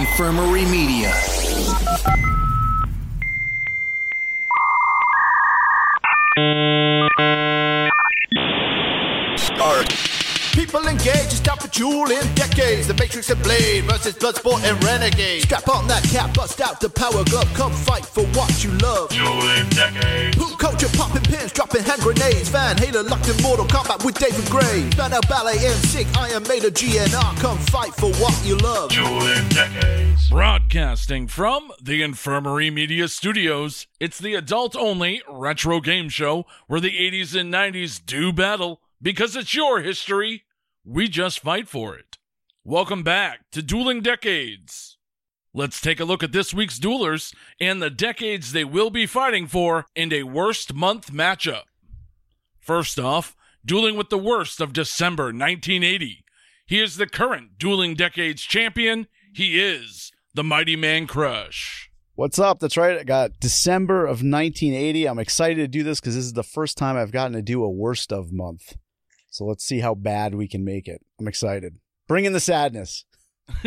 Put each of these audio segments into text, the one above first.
Infirmary Media. Start. People engaged, stop for Dueling Decades. The Matrix and Blade versus Bloodsport and Renegade. Strap on that cap, bust out the power glove. Come fight for what you love. Jewel in decades. Poop culture, popping pins, dropping hand grenades. Van Halen locked in Mortal Kombat with David Gray. Banner Ballet and Sick, Iron Maiden, GNR. Come fight for what you love. Dueling Decades. Broadcasting from the Infirmary Media Studios, it's the adult only retro game show where the 80s and 90s do battle because it's your history. We just fight for it. Welcome back to Dueling Decades. Let's take a look at this week's duelers and the decades they will be fighting for in a worst month matchup. First off, dueling with the worst of December 1980. He is the current Dueling Decades champion. He is the Mighty Mancrush. What's up? That's right. I got December of 1980. I'm excited to do this because this is the first time I've gotten to do a worst of month. So let's see how bad we can make it. I'm excited. Bring in the sadness.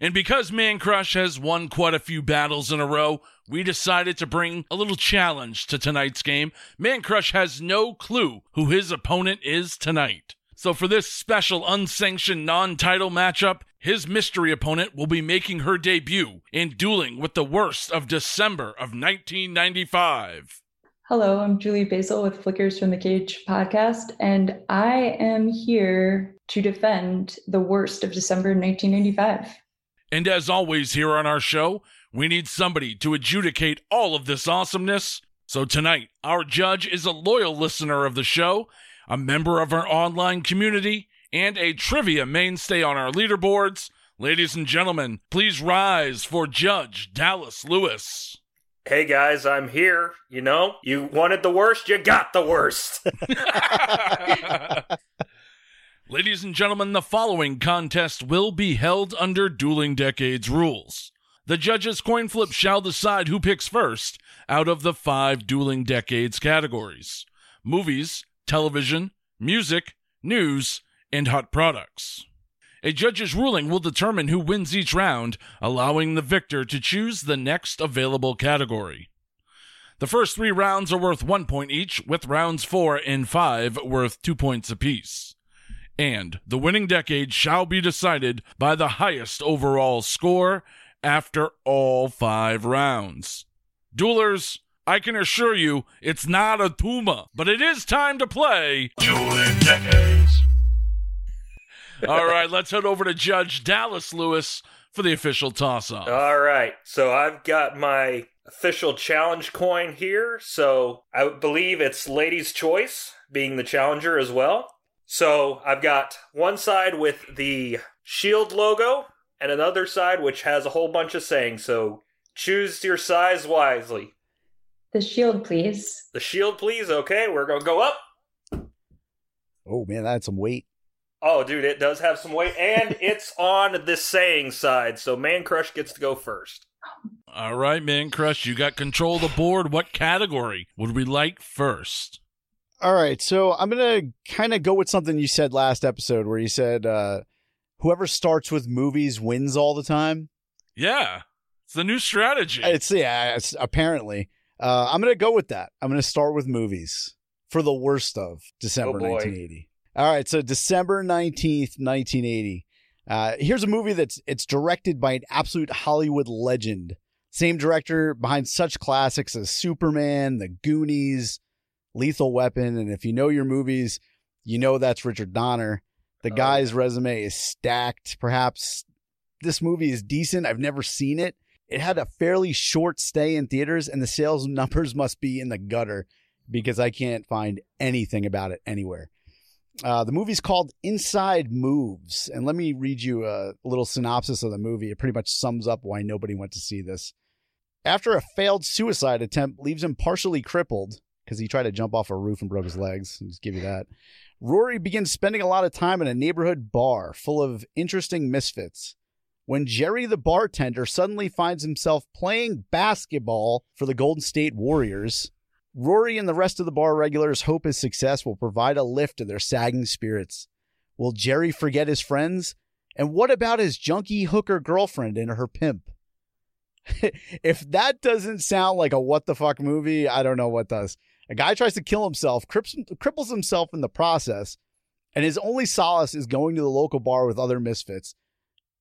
and because Mancrush has won quite a few battles in a row, we decided to bring a little challenge to tonight's game. Mancrush has no clue who his opponent is tonight. So for this special unsanctioned non-title matchup, his mystery opponent will be making her debut in dueling with the worst of December of 1995. Hello, I'm Julie Basil with Flickers from the Cave podcast, and I am here to defend the worst of December 1995. And as always, here on our show, we need somebody to adjudicate all of this awesomeness. So tonight, our judge is a loyal listener of the show, a member of our online community, and a trivia mainstay on our leaderboards. Ladies and gentlemen, please rise for Judge Dallas Lewis. Hey guys, I'm here. You know, you wanted the worst, you got the worst. Ladies and gentlemen, the following contest will be held under Dueling Decades rules. The judges' coin flip shall decide who picks first out of the five Dueling Decades categories movies, television, music, news, and hot products. A judge's ruling will determine who wins each round, allowing the victor to choose the next available category. The first three rounds are worth one point each, with rounds four and five worth two points apiece. And the winning decade shall be decided by the highest overall score after all five rounds. Duelers, I can assure you it's not a Tuma, but it is time to play Dueling decades. All right, let's head over to Judge Dallas Lewis for the official toss off. All right, so I've got my official challenge coin here. So I believe it's Lady's Choice being the challenger as well. So I've got one side with the Shield logo and another side which has a whole bunch of sayings. So choose your size wisely. The shield, please. The Shield, please. Okay, we're going to go up. Oh man, that had some weight. Oh, dude, it does have some weight, and it's on the saying side, so Mancrush gets to go first. All right, Mancrush, you got control of the board. What category would we like first? All right, so I'm gonna kind of go with something you said last episode, where you said uh, whoever starts with movies wins all the time. Yeah, it's the new strategy. It's yeah, it's apparently. Uh, I'm gonna go with that. I'm gonna start with movies for the worst of December Oh, 1980. All right, so December 19th, 1980. Uh, here's a movie that's it's directed by an absolute Hollywood legend. Same director behind such classics as Superman, The Goonies, Lethal Weapon, and if you know your movies, you know that's Richard Donner. The Oh, guy's resume is stacked. Perhaps this movie is decent. I've never seen it. It had a fairly short stay in theaters, and the sales numbers must be in the gutter because I can't find anything about it anywhere. Uh, the movie's called Inside Moves, and let me read you a little synopsis of the movie. It pretty much sums up why nobody went to see this. After a failed suicide attempt leaves him partially crippled because he tried to jump off a roof and broke his legs. Just give you that. Rory begins spending a lot of time in a neighborhood bar full of interesting misfits. When Jerry the bartender suddenly finds himself playing basketball for the Golden State Warriors, Rory and the rest of the bar regulars hope his success will provide a lift to their sagging spirits. Will Jerry forget his friends And what about his junkie hooker girlfriend and her pimp? if that doesn't sound like a what the fuck movie, I don't know what does. A guy tries to kill himself, cripples himself in the process, and his only solace is going to the local bar with other misfits.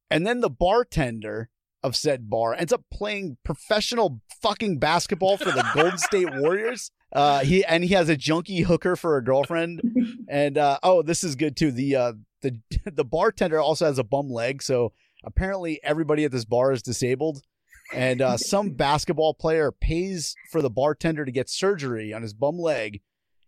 And then the bartender of said bar ends up playing professional fucking basketball for the Golden State Warriors. Uh, he and he has a junkie hooker for a girlfriend. And uh, oh, this is good too. The uh, the the bartender also has a bum leg, so apparently everybody at this bar is disabled. And uh, some basketball player pays for the bartender to get surgery on his bum leg,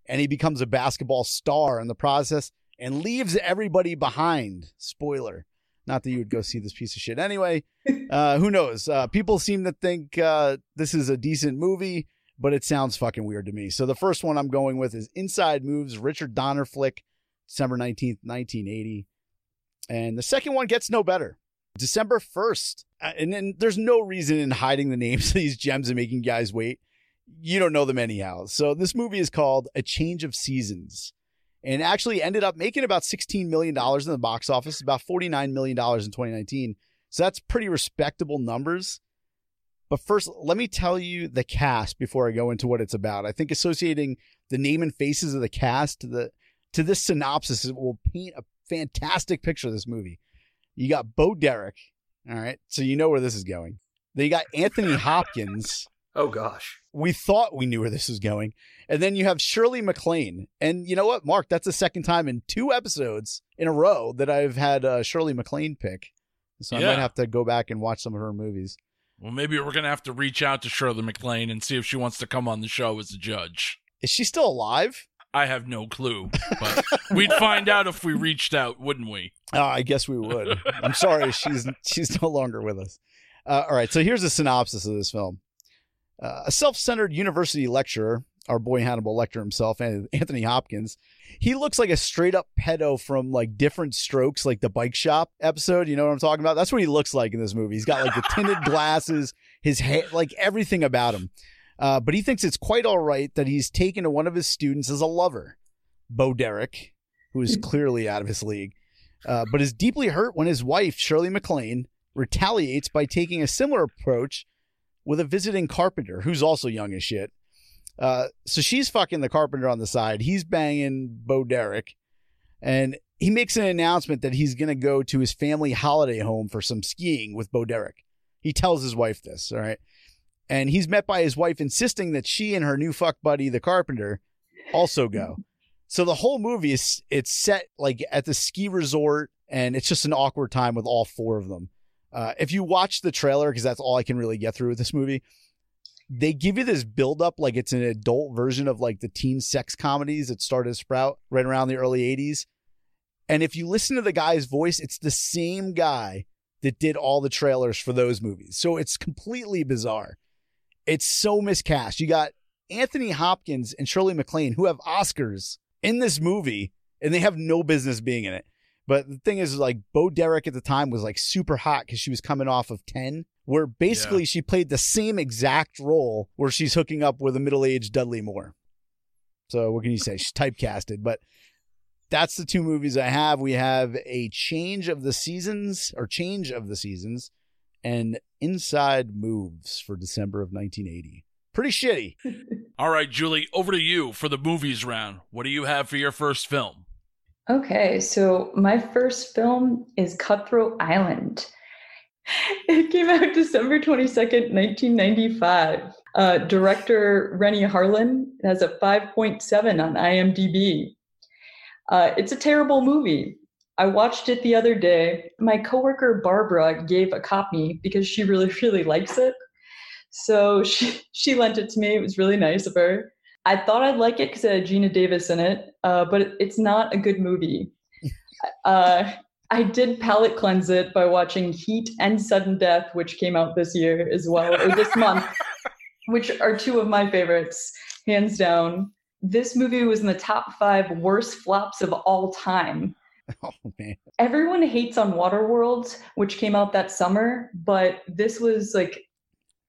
and he becomes a basketball star in the process and leaves everybody behind. Spoiler. Not that you would go see this piece of shit anyway. Uh, who knows? Uh, people seem to think uh, this is a decent movie, but it sounds fucking weird to me. So the first one I'm going with is Inside Moves, Richard Donner flick, December 19th, 1980. And the second one gets no better. December 1st. Uh, and then there's no reason in hiding the names of these gems and making guys wait. You don't know them anyhow. So this movie is called A Change of Seasons and actually ended up making about $16 million in the box office, about $49 million in 2019. So that's pretty respectable numbers. But first, let me tell you the cast before I go into what it's about. I think associating the name and faces of the cast to the to this synopsis will paint a fantastic picture of this movie. You got Bo Derek, all right, so you know where this is going. Then you got Anthony Hopkins. Oh gosh. We thought we knew where this was going. And then you have Shirley MacLaine. And you know what, Mark? That's the second time in two episodes in a row that I've had uh, Shirley MacLaine pick. So I might have to go back and watch some of her movies. Well, maybe we're gonna have to reach out to Shirley MacLaine and see if she wants to come on the show as a judge. Is she still alive? I have no clue, but we'd find out if we reached out, wouldn't we? Oh, I guess we would. I'm sorry, she's she's no longer with us. Uh, all right, so here's a synopsis of this film: uh, A self-centered university lecturer, our boy Hannibal Lecter himself, and Anthony Hopkins, he looks like a straight-up pedo from like Diff'rent Strokes, like the Bike Shop episode. You know what I'm talking about? That's what he looks like in this movie. He's got like the tinted glasses, his hair, like everything about him. Uh, but he thinks it's quite all right that he's taken to one of his students as a lover, Bo Derek, who is clearly out of his league uh, but is deeply hurt when his wife, Shirley MacLaine, retaliates by taking a similar approach with a visiting carpenter who's also young as shit. Uh, so she's fucking the carpenter on the side. He's banging Bo Derek. And he makes an announcement that he's going to go to his family holiday home for some skiing with Bo Derek. He tells his wife this, all right? And he's met by his wife insisting that she and her new fuck buddy, the carpenter, also go. So the whole movie is it's set like at the ski resort, and it's just an awkward time with all four of them. Uh, if you watch the trailer, because that's all I can really get through with this movie, they give you this build up like it's an adult version of like the teen sex comedies that started to sprout right around the early 80s. And if you listen to the guy's voice, it's the same guy that did all the trailers for those movies. So it's completely bizarre. It's so miscast. You got Anthony Hopkins and Shirley MacLaine who have Oscars in this movie and they have no business being in it. But the thing is, like, Bo Derek at the time was like super hot because she was coming off of 10, where basically she played the same exact role where she's hooking up with a middle aged Dudley Moore. So, what can you say? She's typecasted. But that's the two movies I have. We have A Change of the Seasons, or Change of the Seasons, and Inside Moves for December of 1980. Pretty shitty. All right, Julie, over to you for the movies round. What do you have for your first film? Okay, so my first film is Cutthroat Island. It came out December 22nd, 1995. Uh, director Renny Harlin has a 5.7 on IMDb. Uh, it's a terrible movie. I watched it the other day. My coworker Barbara gave a copy because she really, really likes it. So she, she lent it to me. It was really nice of her. I thought I'd like it because it had Geena Davis in it, uh, but it- it's not a good movie. uh, I did palate cleanse it by watching Heat and Sudden Death, which came out this year as well, or this month, which are two of my favorites, hands down. This movie was in the top five worst flops of all time. Oh, man. Everyone hates on Waterworld, which came out that summer, but this was like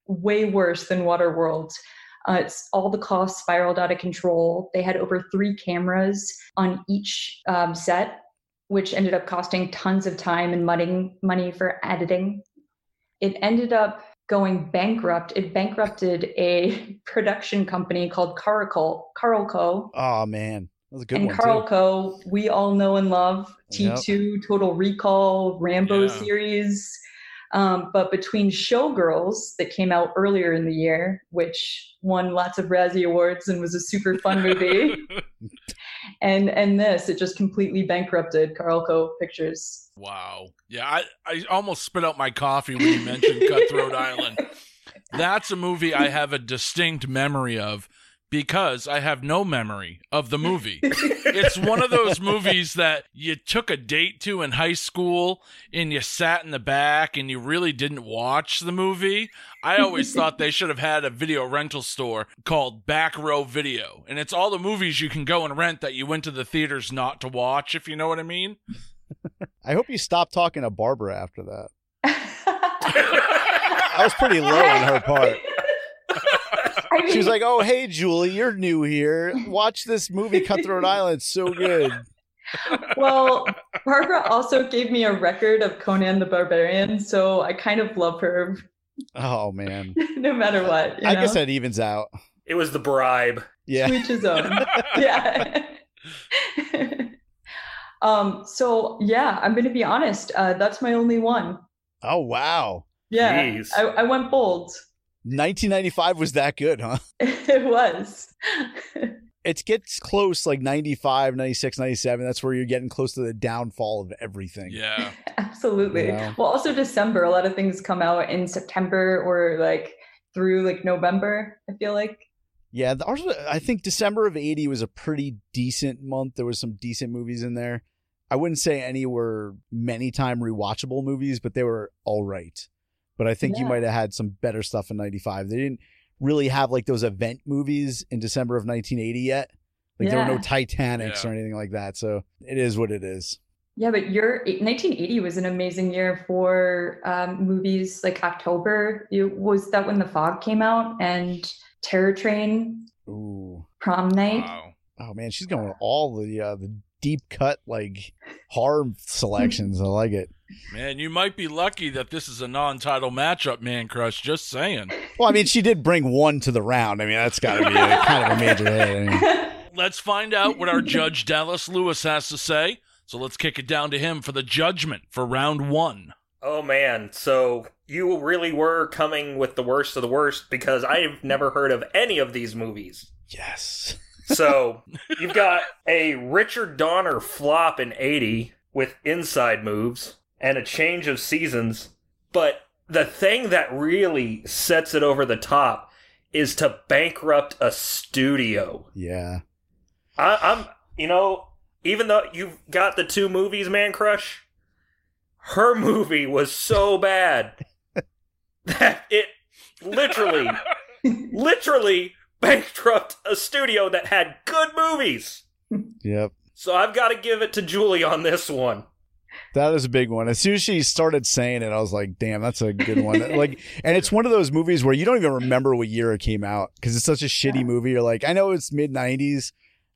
way worse than Waterworld. Uh, it's all the costs spiraled out of control. They had over three cameras on each um, set. which ended up costing tons of time and money, money for editing. It ended up going bankrupt. It bankrupted a production company called Carolco. Carolco. Oh man, that was a good and one too. Carolco, we all know and love T2, Total Recall, Rambo Yeah. series. Um, but between Showgirls that came out earlier in the year, which won lots of Razzie Awards and was a super fun movie, and and this, it just completely bankrupted Carolco Pictures. wow. Yeah, I, I almost spit out my coffee when you mentioned Cutthroat Island. That's a movie I have a distinct memory of because I have no memory of the movie. it's one of those movies that you took a date to in high school and you sat in the back and you really didn't watch the movie. I always thought they should have had a video rental store called Back Row Video. And it's all the movies you can go and rent that you went to the theaters not to watch, if you know what I mean. I hope you stopped talking to Barbara after that. I I was pretty low on her part. Mean, She was like, "Oh, hey, Julie, you're new here. Watch this movie, Cutthroat Island. It's so good." well, Barbara also gave me a record of Conan the Barbarian, so I kind of love her Oh man, no matter what. You I know? guess that evens out. It was the bribe. Yeah, To each his own. yeah. um. So yeah, I'm gonna be honest. Uh, that's my only one. Oh wow, Yeah, Jeez. I, I went bold. 1995 was that good, huh? it was. It gets close, like 95, 96, 97. That's where you're getting close to the downfall of everything. Yeah. Absolutely. Yeah. Well, also December. A lot of things come out in September or like through like November. I feel like. Yeah, the- ours, I think December of 80 was a pretty decent month. There was some decent movies in there. I wouldn't say any were many time rewatchable movies, but they were all right. But I think you might have had some better stuff in 95. They didn't really have like those event movies in December of 1980 yet. Like there were no Yeah. Titanics Yeah. or anything like that. So it is what it is. Yeah, but your 1980 was an amazing year for um, movies like October. You, was that when The Fog came out and Terror Train, Ooh. Prom Night? Wow. Oh man, she's going with all the uh, the deep cut like horror selections. I like it. Man, you might be lucky that this is a non-title matchup, Mancrush. Just saying. Well, I mean, she did bring one to the round. I mean, that's got to be a, kind of a major hit. I mean, Let's find out what our judge Dallas Lewis has to say. So let's kick it down to him for the judgment for round one. Oh man, so you really were coming with the worst of the worst because I've never heard of any of these movies. yes. So you've got a Richard Donner flop in 80 with inside moves and a change of seasons. But the thing that really sets it over the top is to bankrupt a studio. Yeah. I, I'm, you know, even though you've got the two movies, Mancrush, her movie was so bad that it literally, literally bankrupt a studio that had good movies. Yep. So I've got to give it to Julie on this one. That is a big one. As soon as she started saying it, I was like, "Damn, that's a good one." like, and it's one of those movies where you don't even remember what year it came out because it's such a shitty movie. You're like, I know it's mid '90s.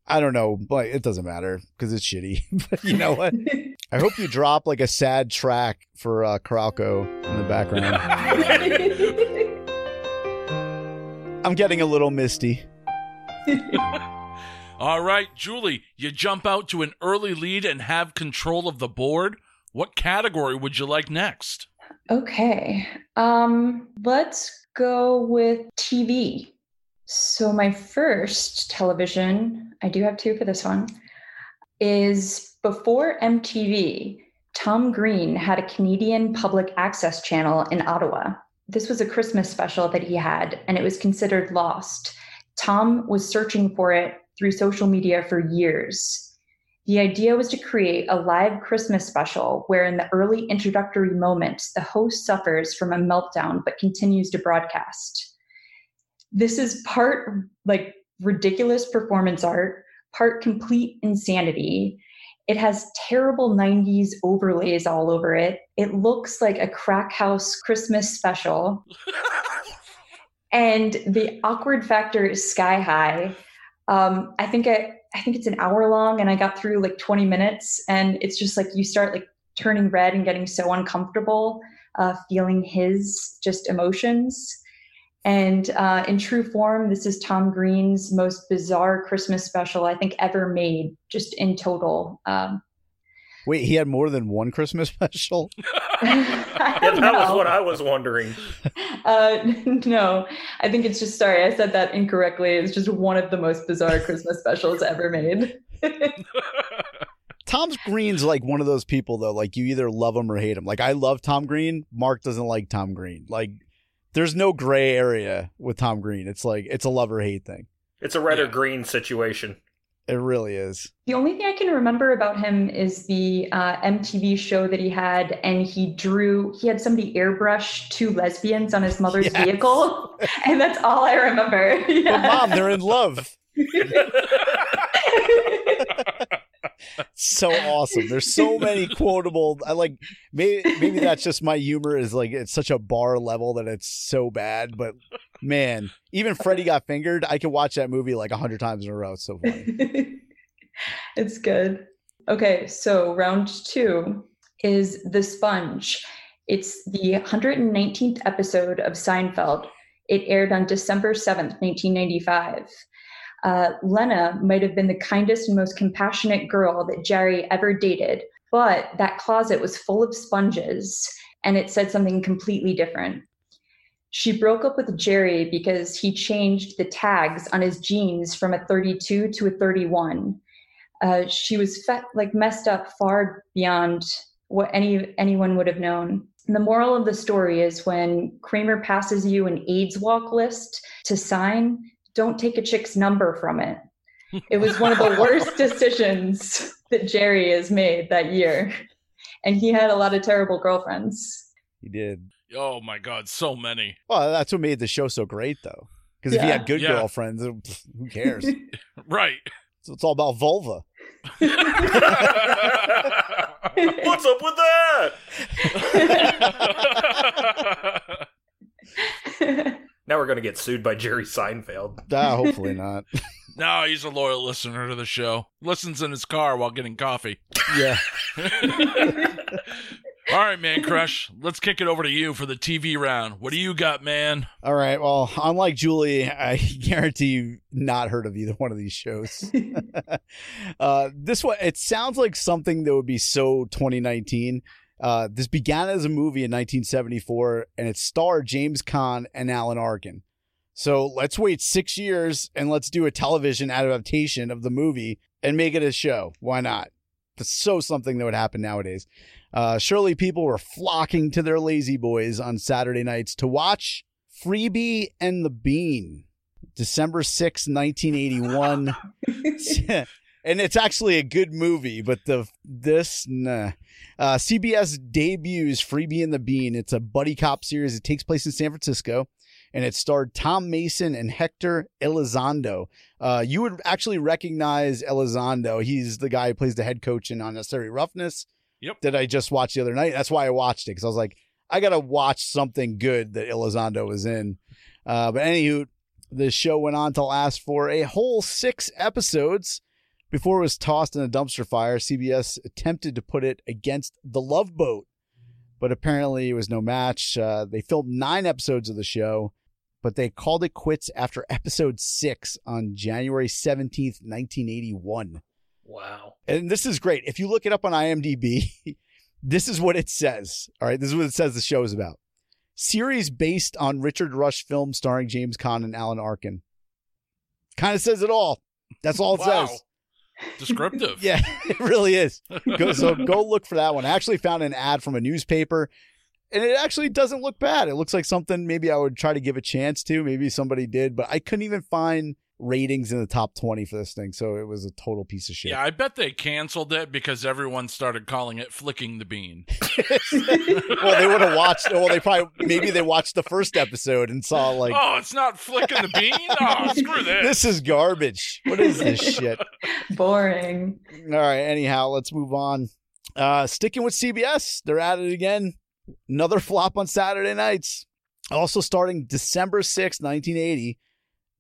I don't know, but it doesn't matter because it's shitty. but you know what? I hope you drop like a sad track for uh, Carolco in the background. I'm getting a little misty. All right, Julie, you jump out to an early lead and have control of the board. What category would you like next? Okay. Um, let's go with TV. So my first television, I do have two for this one, is before MTV, Tom Green had a Canadian public access channel in Ottawa. This was a Christmas special that he had, and it was considered lost. Tom was searching for it through social media for years. The idea was to create a live Christmas special where, in the early introductory moments, the host suffers from a meltdown but continues to broadcast. This is part like ridiculous performance art, part complete insanity. It has terrible 90s overlays all over it. It looks like a crack house Christmas special. and the awkward factor is sky high. Um, I think I, I think it's an hour long, and I got through like 20 minutes, and it's just like you start like turning red and getting so uncomfortable, uh, feeling his just emotions. And uh, in true form, this is Tom Green's most bizarre Christmas special I think ever made, just in total. Um, Wait, he had more than one Christmas special? Yeah, don't that was what I was wondering. Uh, no, I think it's just sorry. I said that incorrectly. It's just one of the most bizarre Christmas specials ever made. Tom Green's like one of those people though, like you either love him or hate him. Like I love Tom Green, Mark doesn't like Tom Green. Like there's no gray area with Tom Green. It's like it's a love or hate thing. It's a red or green situation. It really is. the only thing I can remember about him is the uh, MTV show that he had, and he drew. He had somebody airbrush two lesbians on his mother's Yes. vehicle, and that's all I remember. But mom, they're in love. so awesome. There's so many quotable. I like maybe maybe that's just my humor is like it's such a bar level that it's so bad. But man, even Freddy got fingered. I could watch that movie like a hundred times in a row. It's so funny. it's good. Okay, so round two is The Sponge. It's the 119th episode of Seinfeld. It aired on December 7th, 1995. Uh, Lena might have been the kindest and most compassionate girl that Jerry ever dated, but that closet was full of sponges and it said something completely different. She broke up with Jerry because he changed the tags on his jeans from a 32 to a 31 uh, she was fe- like messed up far beyond what any anyone would have known. And the moral of the story is when Kramer passes you an AIDS walk list to sign, don't take a chick's number from it. It was one of the worst decisions that Jerry has made that year. And he had a lot of terrible girlfriends. He did. oh my god, so many. Well, that's what made the show so great, though. Because if he had good Yeah. girlfriends, who cares? Right. so it's all about vulva. What's up with that? Now we're going to get sued by Jerry Seinfeld. Ah, hopefully not. no, he's a loyal listener to the show. Listens in his car while getting coffee. yeah. All right, Mancrush. Let's kick it over to you for the TV round. What do you got, man? All right. Well, unlike Julie, I guarantee you not heard of either one of these shows. uh, this one, it sounds like something that would be so 2019. Uh, this began as a movie in 1974, and it starred James Caan and Alan Arkin. So let's wait six years and let's do a television adaptation of the movie and make it a show. Why not? That's so something that would happen nowadays. Uh, surely people were flocking to their lazy boys on Saturday nights to watch Freebie and the Bean, December 6, 1981. and it's actually a good movie, but the this nah. Uh, CBS debuts Freebie and the Bean. It's a buddy cop series. It takes place in San Francisco, and it starred Tom Mason and Hector Elizondo. Uh, you would actually recognize Elizondo. He's the guy who plays the head coach in Unnecessary Roughness. Yep. That I just watched the other night. That's why I watched it because I was like, I gotta watch something good that Elizondo was in. Uh, but anywho, the show went on to last for a whole six episodes before it was tossed in a dumpster fire. CBS attempted to put it against The Love Boat, but apparently it was no match. Uh, they filmed nine episodes of the show, but they called it quits after episode six on January 17th, 1981. Wow. And this is great. If you look it up on IMDb, this is what it says. All right, this is what it says the show is about. Series based on Richard Rush film starring James Caan and Alan Arkin. Kind of says it all. That's all it Wow. says. Descriptive. Yeah, it really is. Go, so go look for that one. I actually found an ad from a newspaper, and it actually doesn't look bad. It looks like something maybe I would try to give a chance to. Maybe somebody did, but I couldn't even find ratings in the top 20 for this thing. So it was a total piece of shit. Yeah, I bet they canceled it because everyone started calling it flicking the bean. well, they would have watched. Well, they probably maybe they watched the first episode and saw like oh, it's not flicking the bean? Oh, screw this. this is garbage. What is this shit? Boring. All right. Anyhow, let's move on. Uh, sticking with CBS, they're at it again. Another flop on Saturday nights. Also starting December sixth, 1980,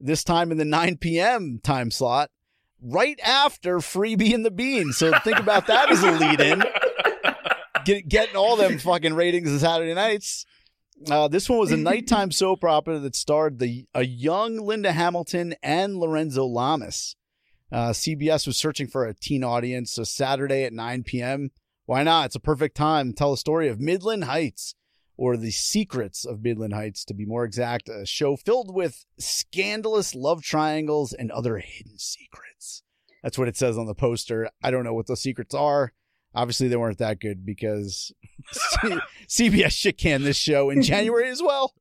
this time in the 9 p.m. time slot, right after Freebie and the Bean. So think about that as a lead in. Get, getting all them fucking ratings on Saturday nights. Uh, this one was a nighttime soap opera that starred the a young Linda Hamilton and Lorenzo Lamas. Uh, CBS was searching for a teen audience, so Saturday at 9 p.m. Why not? It's a perfect time to tell the story of Midland Heights, or the secrets of Midland Heights, to be more exact. A show filled with scandalous love triangles and other hidden secrets. That's what it says on the poster. I don't know what those secrets are. Obviously, they weren't that good because CBS shit canned this show in January as well.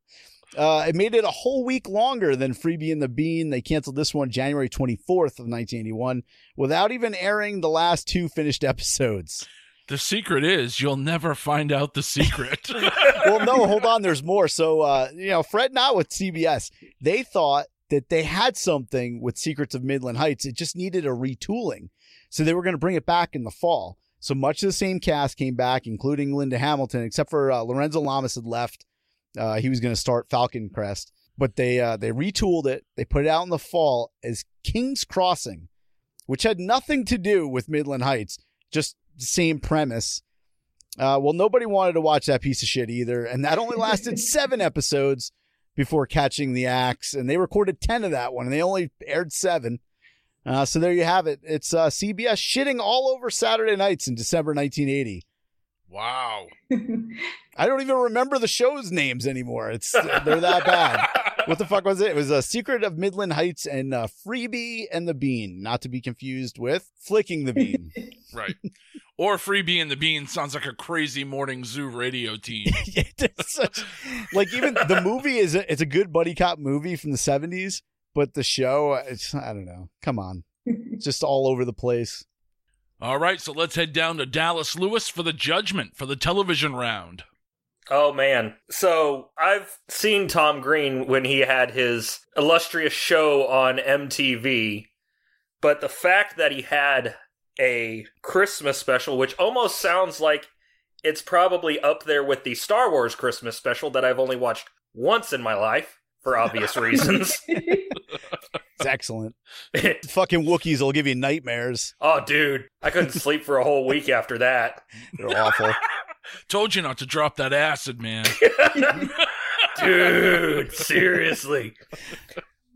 Uh, it made it a whole week longer than Freebie and the Bean. They canceled this one January 24th of 1981 without even airing the last two finished episodes. The secret is you'll never find out the secret. well, no, hold on. There's more. So, uh, you know, Fred not with CBS. They thought that they had something with Secrets of Midland Heights. It just needed a retooling. So they were going to bring it back in the fall. So much of the same cast came back, including Linda Hamilton, except for uh, Lorenzo Lamas had left. Uh, he was going to start Falcon Crest, but they uh, they retooled it. They put it out in the fall as King's Crossing, which had nothing to do with Midland Heights, just same premise. Uh, well, nobody wanted to watch that piece of shit either, and that only lasted seven episodes before catching the axe. And they recorded ten of that one, and they only aired seven. Uh, so there you have it. It's uh, CBS shitting all over Saturday nights in December 1980. wow. I don't even remember the show's names anymore. It's they're that bad. What the fuck was it? It was a Secret of Midland Heights and uh, Freebie and the Bean, not to be confused with Flicking the Bean. Right. Or Freebie and the Bean sounds like a crazy morning zoo radio team. It's such- like even the movie is a, it's a good buddy cop movie from the 70s, but the show, it's I don't know. Come on, it's just all over the place. All right, so let's head down to Dallas Lewis for the judgment for the television round. Oh man. So I've seen Tom Green when he had his illustrious show on MTV, but the fact that he had a Christmas special, which almost sounds like it's probably up there with the Star Wars Christmas special that I've only watched once in my life for obvious reasons. It's excellent. Fucking Wookiees will give you nightmares. oh, dude, I couldn't sleep for a whole week after that. They're awful. Told you not to drop that acid, man. dude seriously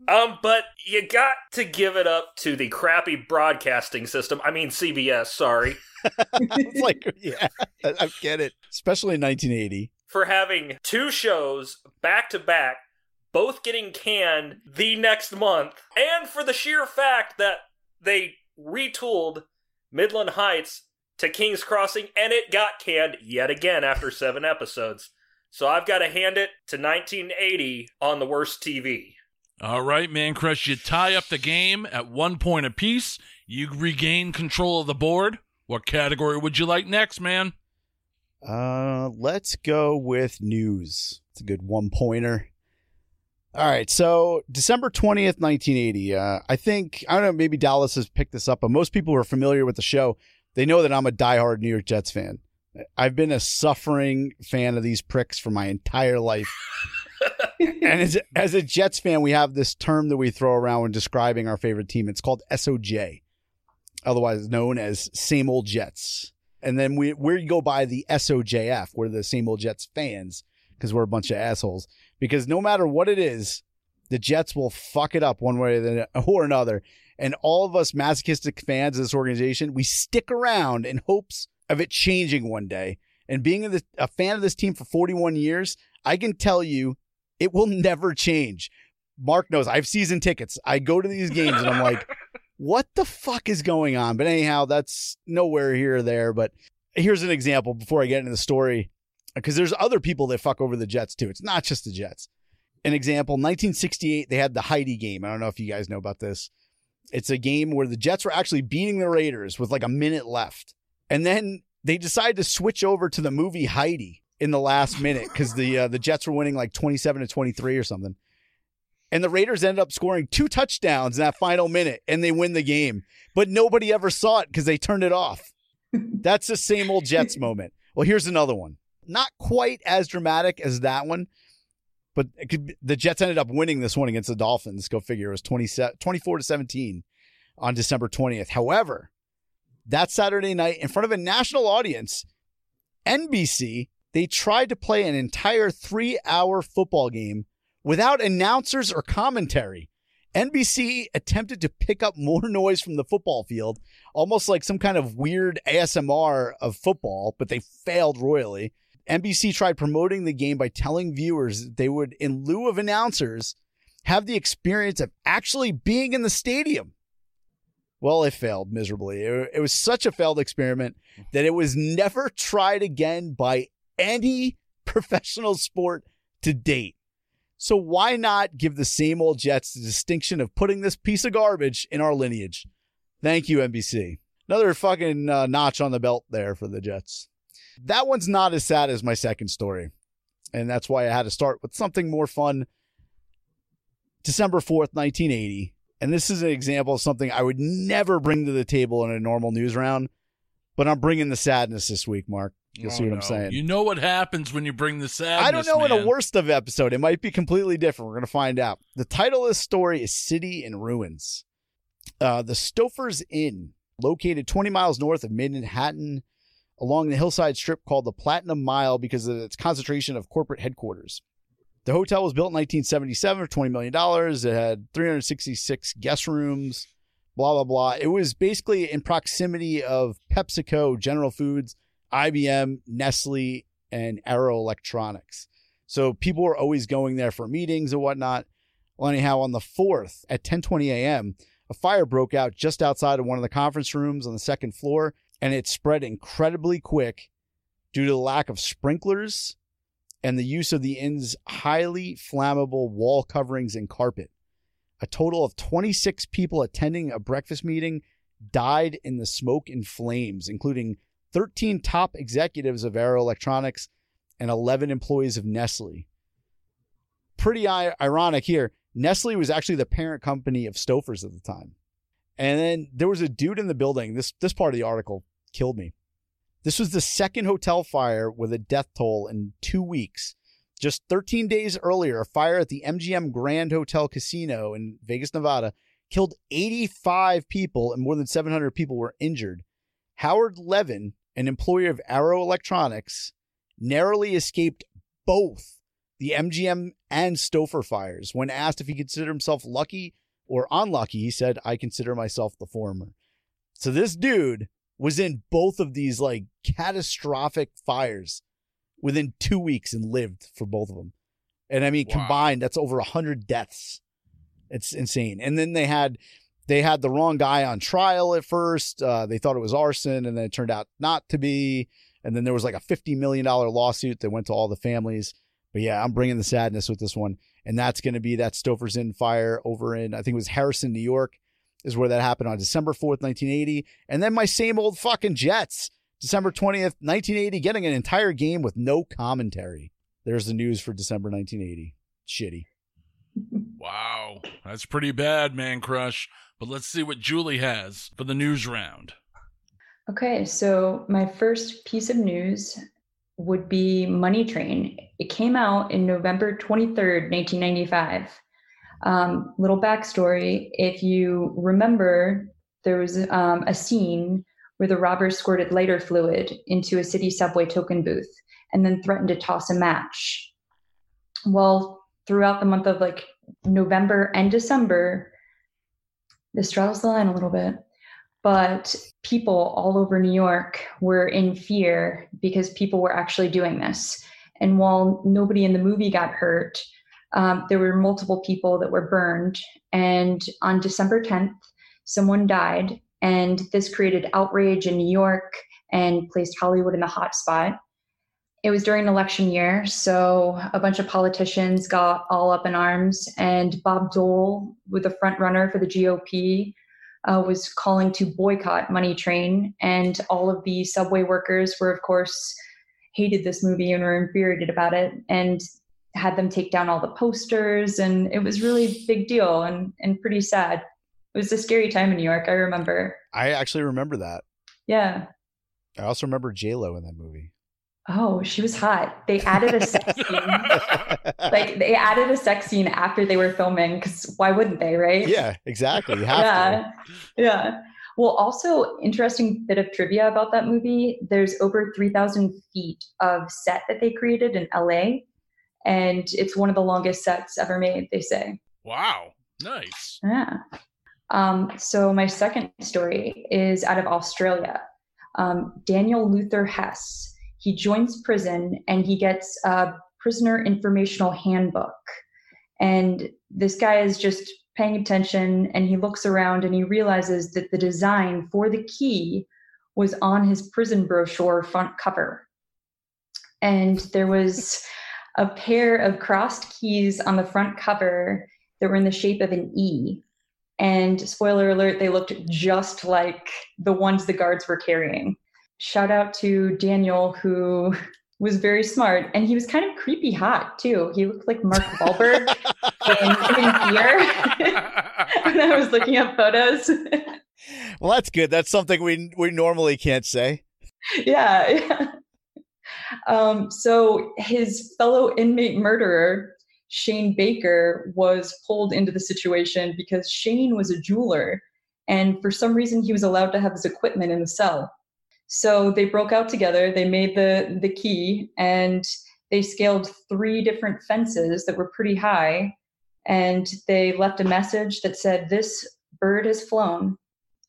um but you got to give it up to the crappy broadcasting system i mean cbs sorry it's like, yeah, I, I get it. Especially in 1980. for having two shows back to back both getting canned the next month and for the sheer fact that they retooled midland heights to king's crossing and it got canned yet again after seven episodes so i've got to hand it to 1980 on the worst tv All right, Mancrush, you tie up the game at one point apiece. You regain control of the board. What category would you like next, man? Uh, let's go with news. It's a good one pointer. All right, so December 20th, 1980. Uh, I think, I don't know, maybe Dallas has picked this up, but most people who are familiar with the show, they know that I'm a diehard New York Jets fan. I've been a suffering fan of these pricks for my entire life. and as, as a Jets fan, we have this term that we throw around when describing our favorite team. It's called SOJ, otherwise known as same old Jets. And then we we go by the SOJF. We're the same old Jets fans because we're a bunch of assholes. Because no matter what it is, the Jets will fuck it up one way or or another. And all of us masochistic fans of this organization, we stick around in hopes of it changing one day. And being a, a fan of this team for 41 years, I can tell you it will never change. Mark knows I have season tickets. I go to these games and I'm like, what the fuck is going on? But anyhow, that's nowhere here or there. But here's an example before I get into the story, because there's other people that fuck over the Jets too. It's not just the Jets. An example, 1968, they had the Heidi game. I don't know if you guys know about this. It's a game where the Jets were actually beating the Raiders with like a minute left. And then they decided to switch over to the movie Heidi in the last minute because the uh, the Jets were winning like 27 to 23 or something. And the Raiders ended up scoring two touchdowns in that final minute and they win the game. But nobody ever saw it because they turned it off. That's the same old Jets moment. Well, here's another one. Not quite as dramatic as that one, but could the Jets ended up winning this one against the Dolphins. Go figure. It was 20, 24 to 17. on December 20th. However, that Saturday night, in front of a national audience, NBC, they tried to play an entire three hour football game without announcers or commentary. NBC attempted to pick up more noise from the football field, almost like some kind of weird ASMR of football, but they failed royally. NBC tried promoting the game by telling viewers they would, in lieu of announcers, have the experience of actually being in the stadium. Well, it failed miserably. It, it was such a failed experiment that it was never tried again by any professional sport to date. So why not give the same old Jets the distinction of putting this piece of garbage in our lineage? Thank you, NBC. Another fucking uh, notch on the belt there for the Jets. That one's not as sad as my second story. And that's why I had to start with something more fun. December 4th, 1980. And this is an example of something I would never bring to the table in a normal news round, but I'm bringing the sadness this week, Mark. You'll see Oh, what I'm saying. You know what happens when you bring the sadness. I don't know in a worst of episode. It might be completely different. We're going to find out. The title of this story is City in Ruins. Uh, the Stouffer's Inn, located 20 miles north of Manhattan, along the hillside strip called the Platinum Mile because of its concentration of corporate headquarters. The hotel was built in 1977 for $20 million. It had 366 guest rooms, blah, blah, blah. It was basically in proximity of PepsiCo, General Foods, IBM, Nestle, and Arrow Electronics. So people were always going there for meetings and whatnot. Well, anyhow, on the 4th at 10:20 a.m., a fire broke out just outside of one of the conference rooms on the second floor, and it spread incredibly quick due to the lack of sprinklers and the use of the inn's highly flammable wall coverings and carpet. A total of 26 people attending a breakfast meeting died in the smoke and flames, including 13 top executives of Arrow Electronics and 11 employees of Nestle. Pretty ironic here. Nestle was actually the parent company of Stouffer's at the time. And then there was a dude in the building. This this part of the article killed me. This was the second hotel fire with a death toll in 2 weeks. Just 13 days earlier, a fire at the MGM Grand Hotel Casino in Vegas, Nevada killed 85 people and more than 700 people were injured. Howard Levin, an employee of Arrow Electronics, narrowly escaped both the MGM and Stouffer fires. When asked if he considered himself lucky or unlucky, he said, I consider myself the former. So this dude was in both of these like catastrophic fires within two weeks and lived for both of them. And I mean, Wow. combined, that's over a hundred deaths. It's insane. And then they had they had the wrong guy on trial at first. Uh, they thought it was arson, and then it turned out not to be. And then there was like a fifty million dollar lawsuit that went to all the families. But yeah, I'm bringing the sadness with this one, and that's going to be that Stouffer's Inn fire over in I think it was Harrison, New York, is where that happened on December fourth, nineteen eighty. And then my same old fucking Jets, December twentieth, nineteen eighty, getting an entire game with no commentary. There's the news for December nineteen eighty. Shitty. Wow, that's pretty bad, Mancrush. But let's see what Julie has for the news round. Okay, so my first piece of news would be Money Train. It came out in November 23rd, 1995. Um, little backstory if you remember, there was um, a scene where the robbers squirted lighter fluid into a city subway token booth and then threatened to toss a match. Well, throughout the month of like November and December, this straddles the line a little bit but people all over New York were in fear because people were actually doing this. And while nobody in the movie got hurt, um, there were multiple people that were burned. And on December 10th, someone died. And this created outrage in New York and placed Hollywood in the hot spot. It was during election year, so a bunch of politicians got all up in arms, and Bob Dole, with the front runner for the GOP, uh, was calling to boycott Money Train, and all of the subway workers were, of course, hated this movie and were infuriated about it, and had them take down all the posters, and it was really big deal and and pretty sad. It was a scary time in New York. I remember. I actually remember that. Yeah. I also remember J Lo in that movie. Oh, she was hot. They added a sex scene. like they added a sex scene after they were filming because why wouldn't they, right? yeah, exactly. You have yeah. Yeah. Well, also interesting bit of trivia about that movie. There's over 3,000 feet of set that they created in LA, and it's one of the longest sets ever made. They say. Wow. Nice. Yeah. Um, so my second story is out of Australia. Um, Daniel Luther Hess. He joins prison and he gets a prisoner informational handbook. And this guy is just paying attention and he looks around and he realizes that the design for the key was on his prison brochure front cover. And there was a pair of crossed keys on the front cover that were in the shape of an E. And spoiler alert, they looked just like the ones the guards were carrying. Shout out to Daniel, who was very smart. And he was kind of creepy hot, too. He looked like Mark Wahlberg in, in Fear when I was looking up photos. Well, that's good. That's something we we normally can't say. yeah. yeah. Um, so his fellow inmate murderer, Shane Baker, was pulled into the situation because Shane was a jeweler. And for some reason, he was allowed to have his equipment in the cell. So they broke out together, they made the, the key, and they scaled three different fences that were pretty high. And they left a message that said, This bird has flown.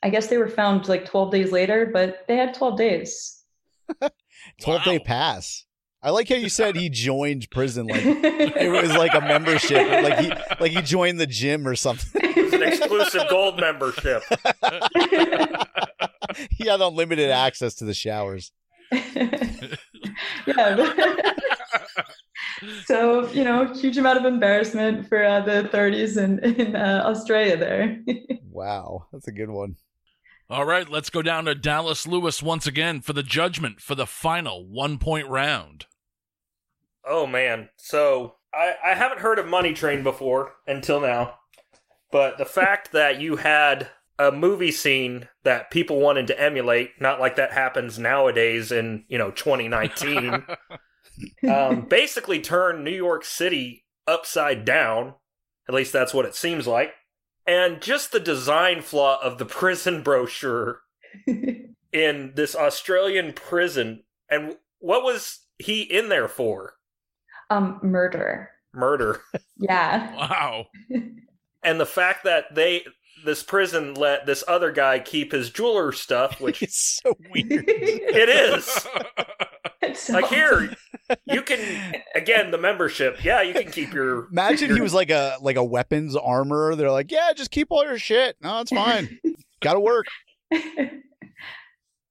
I guess they were found like 12 days later, but they had 12 days. 12 day pass. I like how you said he joined prison like it was like a membership, like he like he joined the gym or something. It's an exclusive gold membership. he had unlimited access to the showers. yeah. so, you know, huge amount of embarrassment for uh, the authorities in, in uh, Australia there. Wow, that's a good one. All right, let's go down to Dallas Lewis once again for the judgment for the final one point round. Oh man. So I, I haven't heard of Money Train before until now. But the fact that you had a movie scene that people wanted to emulate, not like that happens nowadays in, you know, 2019, um, basically turned New York City upside down. At least that's what it seems like. And just the design flaw of the prison brochure in this Australian prison. And what was he in there for? um, murder. Murder. Yeah. Wow. and the fact that they this prison let this other guy keep his jeweler stuff which It's so weird. it is It's like awesome. here you can again the membership yeah you can keep your Imagine he was like a like a weapons armor. They're like, yeah, just keep all your shit. No, it's fine. Got to work.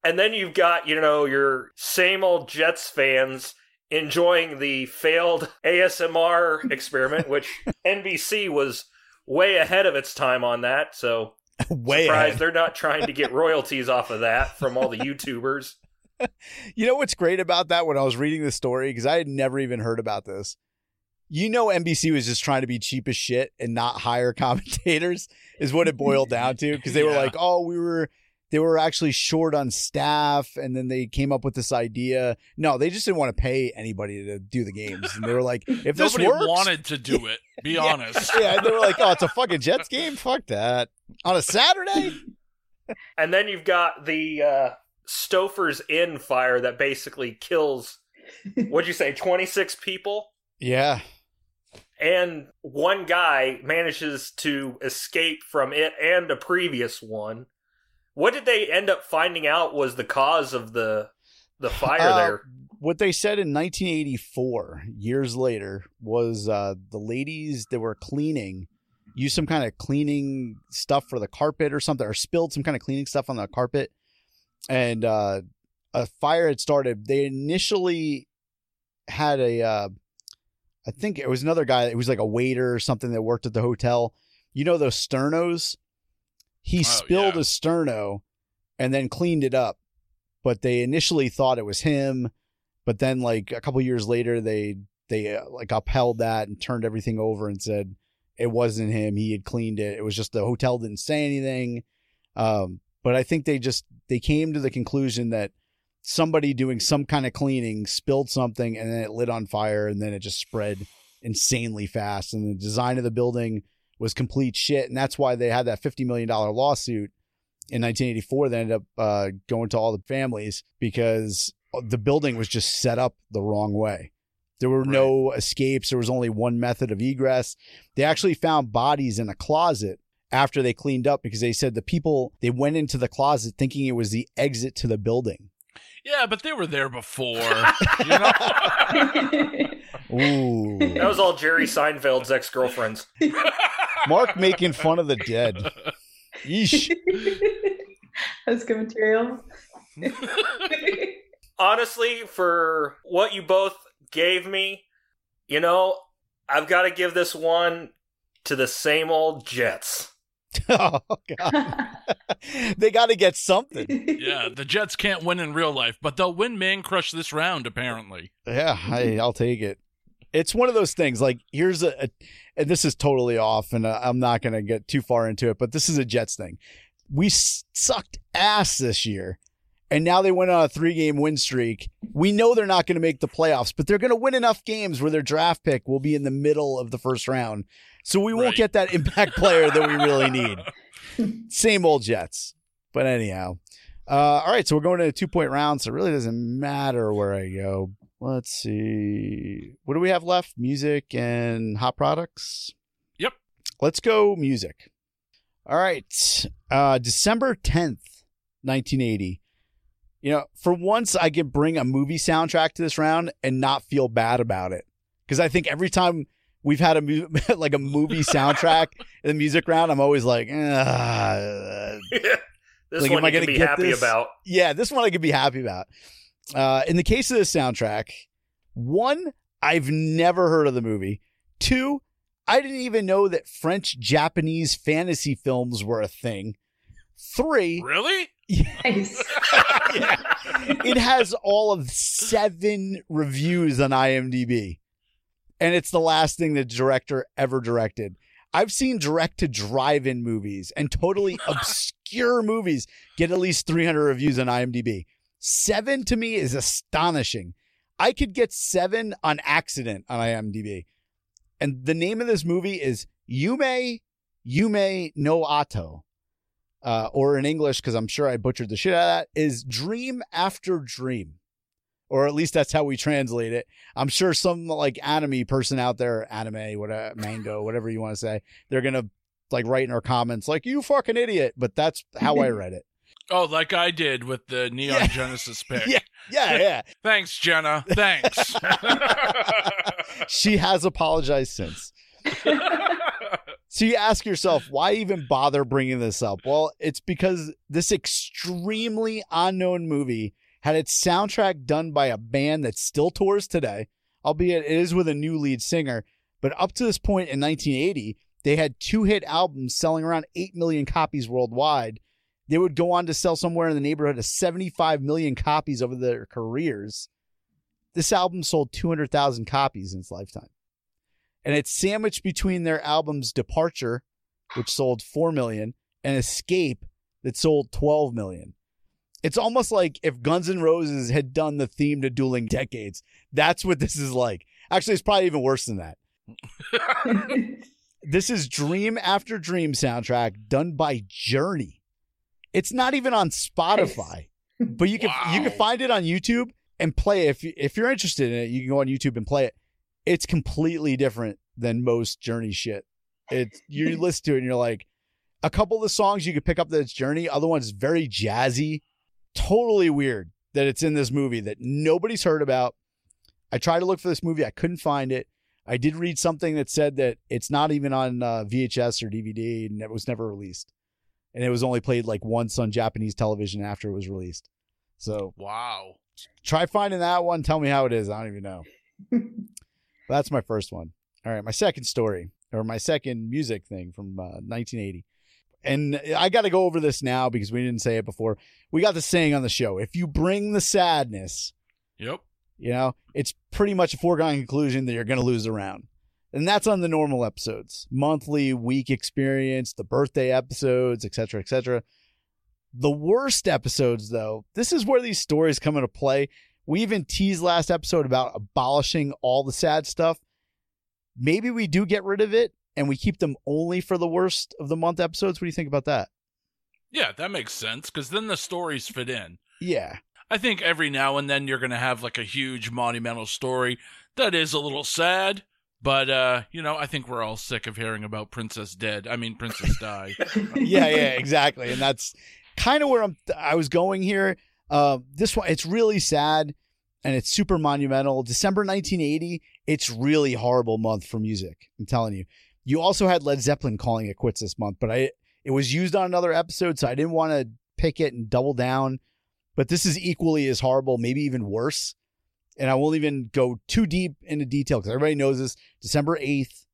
and then you've got you know your same old jets fans enjoying the failed asmr experiment which nbc was way ahead of its time on that so Way surprised ahead. they're not trying to get royalties off of that from all the youtubers You know what's great about that when I was reading the story because I had never even heard about this. You know, NBC was just trying to be cheap as shit and not hire commentators is what it boiled down to because they were like, oh, we were they were actually short on staff and then they came up with this idea. No, they just didn't want to pay anybody to do the games and they were like, if this Nobody works, wanted to do it. Be Yeah. honest. yeah, and they were like, oh, it's a fucking Jets game. Fuck that on a Saturday. And then you've got the uh, Stouffer's Inn fire that basically kills, what'd you say, 26 people? Yeah, And one guy manages to escape from it and a previous one. What did they end up finding out was the cause of the the fire Uh, there? what they said in 1984 years later was uh, the ladies that were cleaning used some kind of cleaning stuff for the carpet or something or spilled some kind of cleaning stuff on the carpet. And uh, a fire had started. They initially had a uh, i think it was another guy it was like a waiter or something that worked at the hotel. You know those sternos he Oh, spilled yeah. a sterno and then cleaned it up but they initially thought it was him but then like a couple years later they they uh, like upheld that and turned everything over and said it wasn't him. He had cleaned it. It was just the hotel didn't say anything. Um but i think they just they came to the conclusion that somebody doing some kind of cleaning spilled something and then it lit on fire and then it just spread insanely fast. And the design of the building was complete shit and that's why they had that 50 million dollar lawsuit in 1984 that ended up uh, going to all the families because the building was just set up the wrong way there were no escapes there was only one method of egress they actually found bodies in a closet after they cleaned up because they said the people they went into the closet thinking it was the exit to the building Yeah, but they were there before. you know? Ooh. That was all Jerry Seinfeld's ex girlfriends. Mark making fun of the dead. Yeesh. That's good material. Honestly, for what you both gave me, you know, I've got to give this one to the same old Jets. oh god. they got to get something. yeah, the Jets can't win in real life, but they'll win Mancrush this round, apparently. Yeah, I, I'll take it. It's one of those things. Like here's a, a and this is totally off, and uh, I'm not going to get too far into it. But this is a Jets thing. We sucked ass this year, and now they went on a three game win streak. We know they're not going to make the playoffs, but they're going to win enough games where their draft pick will be in the middle of the first round. So we won't get that impact player that we really need. Same old Jets. But anyhow. Uh, all right, so we're going to a two point round, so it really doesn't matter where I go. Let's see. What do we have left? Music and hot products? Yep. Let's go music. All right. Uh, December 10th, 1980. You know, for once I can bring a movie soundtrack to this round and not feel bad about it. Because I think every time we've had a mu- like a movie soundtrack in the music round, I'm always like, this Like, one am I can gonna be happy this? about. yeah, this one I could be happy about. Uh, in the case of the soundtrack, one, I've never heard of the movie. Two, I didn't even know that French Japanese fantasy films were a thing. Three, Really? nice. yeah, it has all of seven reviews on IMDb. And it's the last thing the director ever directed. I've seen direct to drive in movies and totally obscure movies get at least 300 reviews on IMDb. Seven to me is astonishing. I could get seven on accident on IMDb. And the name of this movie is Yume Yume no Ato. Uh, or in English, because I'm sure I butchered the shit out of that, is Dream After Dream. Or at least that's how we translate it. I'm sure some like anime person out there, anime, whatever, mango, whatever you want to say, they're gonna like write in our comments like you fucking idiot. But that's how I read it. Oh, like I did with the Neon Yeah. Genesis pick. Yeah. Yeah, yeah. Thanks, Jenna. Thanks. she has apologized since. So you ask yourself, why even bother bringing this up? Well, it's because this extremely unknown movie had its soundtrack done by a band that still tours today, albeit it is with a new lead singer. But up to this point in 1980, they had two hit albums selling around 8 million copies worldwide. They would go on to sell somewhere in the neighborhood of 75 million copies over their careers. This album sold 200,000 copies in its lifetime and it's sandwiched between their albums Departure, which sold 4 million, and Escape that sold 12 million. It's almost like if Guns N' Roses had done the theme to Dueling Decades. That's what this is like. Actually, it's probably even worse than that. This is Dream After Dream soundtrack done by Journey. It's not even on Spotify, but you can you can find it on YouTube and play it. If if you're interested in it, you can go on YouTube and play it. It's completely different than most Journey shit. It's you listen to it and you're like, a couple of the songs you could pick up that it's Journey. Other ones very jazzy. Totally weird that it's in this movie that nobody's heard about. I tried to look for this movie, I couldn't find it. I did read something that said that it's not even on uh, VHS or DVD and it was never released. And it was only played like once on Japanese television after it was released. So wow. try finding that one. Tell me how it is. I don't even know. That's my first one. All right, my second story or my second music thing from uh, 1980. And I got to go over this now because we didn't say it before. We got the saying on the show if you bring the sadness, Yep. you know, it's pretty much a foregone conclusion that you're going to lose the round. And that's on the normal episodes, monthly, week experience, the birthday episodes, etc., etc. The worst episodes, though, this is where these stories come into play. We even teased last episode about abolishing all the sad stuff. Maybe we do get rid of it and we keep them only for the worst of the month episodes. What do you think about that? Yeah, that makes sense because then the stories fit in. Yeah. I think every now and then you're going to have like a huge monumental story that is a little sad, but uh, you know, I think we're all sick of hearing about Princess Dead. I mean, Princess Die. yeah, yeah, exactly. And that's kind of where I'm I was going here. Uh, this one it's really sad and it's super monumental. December 1980, it's really horrible month for music. I'm telling you. You also had Led Zeppelin calling it quits this month, but I it was used on another episode, so I didn't want to pick it and double down. But this is equally as horrible, maybe even worse. And I won't even go too deep into detail because everybody knows this. December 8th,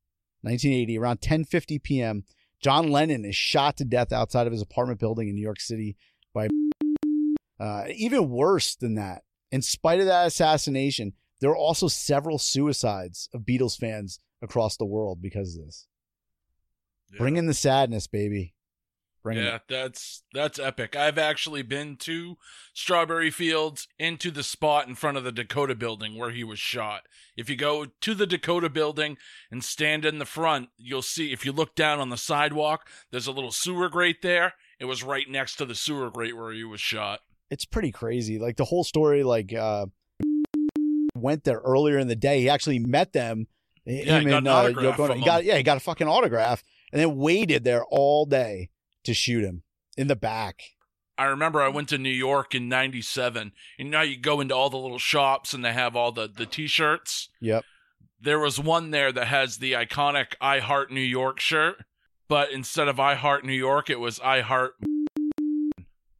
1980, around 10:50 p.m., John Lennon is shot to death outside of his apartment building in New York City by uh, even worse than that. In spite of that assassination, there are also several suicides of Beatles fans across the world because of this. Yeah. Bring in the sadness, baby. Bring yeah, that's that's epic. I've actually been to Strawberry Fields into the spot in front of the Dakota building where he was shot. If you go to the Dakota building and stand in the front, you'll see if you look down on the sidewalk, there's a little sewer grate there. It was right next to the sewer grate where he was shot. It's pretty crazy. Like the whole story, like uh went there earlier in the day. He actually met them. Yeah, he got and, an uh, He got yeah, he got a fucking autograph and then waited there all day to shoot him in the back. I remember I went to New York in 97 and now you go into all the little shops and they have all the the t-shirts. Yep. There was one there that has the iconic I Heart New York shirt, but instead of I Heart New York, it was I Heart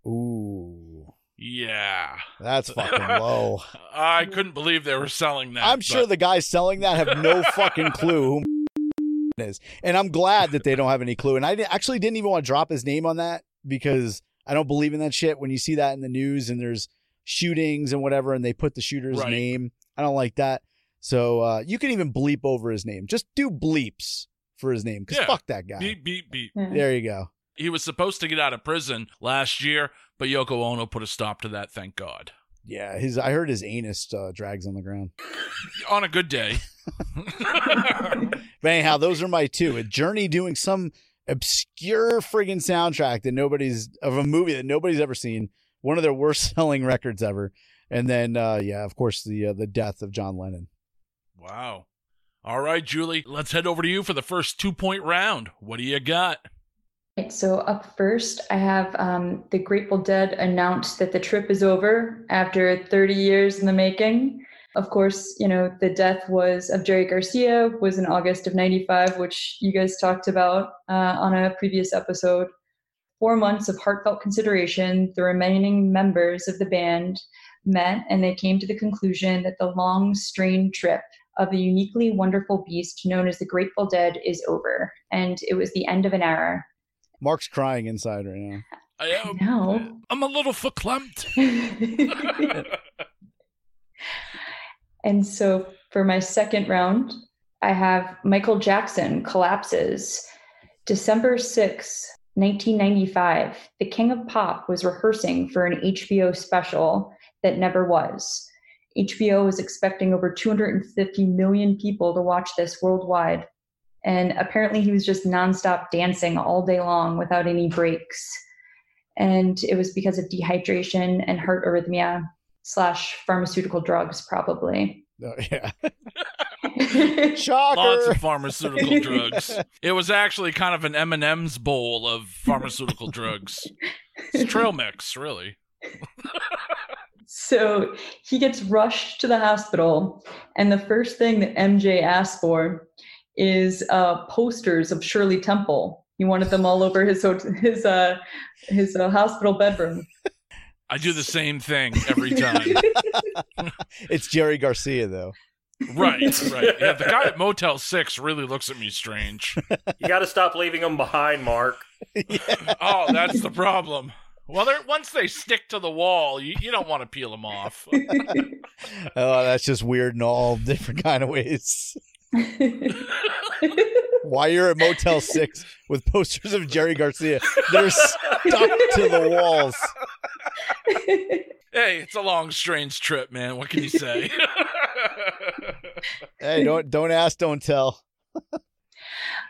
Ooh. Yeah. That's fucking low. I couldn't believe they were selling that. I'm sure but- the guys selling that have no fucking clue who is. And I'm glad that they don't have any clue. And I actually didn't even want to drop his name on that because I don't believe in that shit. When you see that in the news and there's shootings and whatever, and they put the shooter's Right. name, I don't like that. So uh, you can even bleep over his name. Just do bleeps for his name because Yeah. fuck that guy. beep beep beep. There you go. He was supposed to get out of prison last year, but Yoko Ono put a stop to that, thank God. Yeah, his. I heard his anus uh, drags on the ground. On a good day. But anyhow, those are my two. A Journey doing some obscure friggin' soundtrack that nobody's of a movie that nobody's ever seen. One of their worst selling records ever. And then, uh, yeah, of course, the uh, the death of John Lennon. wow. All right, Julie, let's head over to you for the first two point round. What do you got? So up first, I have um, the Grateful Dead announced that the trip is over after 30 years in the making. Of course, you know the death was of Jerry Garcia was in August of '95, which you guys talked about uh, on a previous episode. Four months of heartfelt consideration, the remaining members of the band met and they came to the conclusion that the long, strained trip of the uniquely wonderful beast known as the Grateful Dead is over, and it was the end of an era. Mark's crying inside right now. I am, No. I'm a little verklempt. and so for my second round, I have Michael Jackson collapses. December 6, 1995, the King of Pop was rehearsing for an HBO special that never was. HBO was expecting over 250 million people to watch this worldwide. And apparently, he was just nonstop dancing all day long without any breaks. And it was because of dehydration and heart arrhythmia slash pharmaceutical drugs, probably. Oh, yeah. Shocker. Lots of pharmaceutical drugs. It was actually kind of an M&M's bowl of pharmaceutical drugs. It's trail mix, really. So he gets rushed to the hospital, and the first thing that MJ asks for is uh, posters of Shirley Temple. He wanted them all over his his uh, his uh, hospital bedroom. I do the same thing every time. It's Jerry Garcia though. right, right. Yeah, the guy at Motel 6 really looks at me strange. You got to stop leaving them behind, Mark. Oh, that's the problem. Well, they're, once they stick to the wall, you, you don't want to peel them off. Oh, that's just weird in all different kind of ways. Why you're at Motel Six with posters of Jerry Garcia that are stuck to the walls. Hey, it's a long, strange trip, man. What can you say? Hey, don't don't ask, don't tell.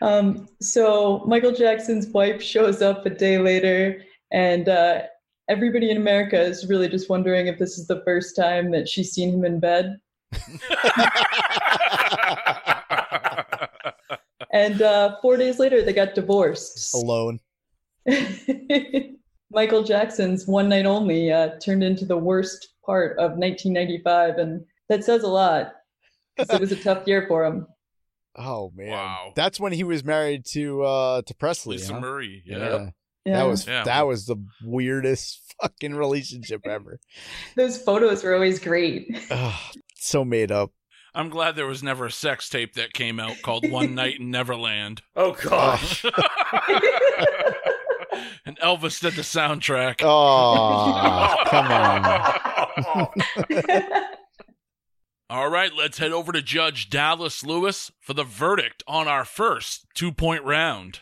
Um, so Michael Jackson's wife shows up a day later, and uh, everybody in America is really just wondering if this is the first time that she's seen him in bed. And uh, four days later, they got divorced. Alone. Michael Jackson's One Night Only uh, turned into the worst part of 1995, and that says a lot because it was a tough year for him. Oh man. Wow. That's when he was married to uh to Presley. Lisa huh? Marie. Yeah. Yeah. Yeah. That was Yeah. that was the weirdest fucking relationship ever. Those photos were always great. Ugh, so made up. I'm glad there was never a sex tape that came out called One Night in Neverland. Oh gosh. and Elvis did the soundtrack. Oh, come on. All right, let's head over to Judge Dallas Lewis for the verdict on our first two point round.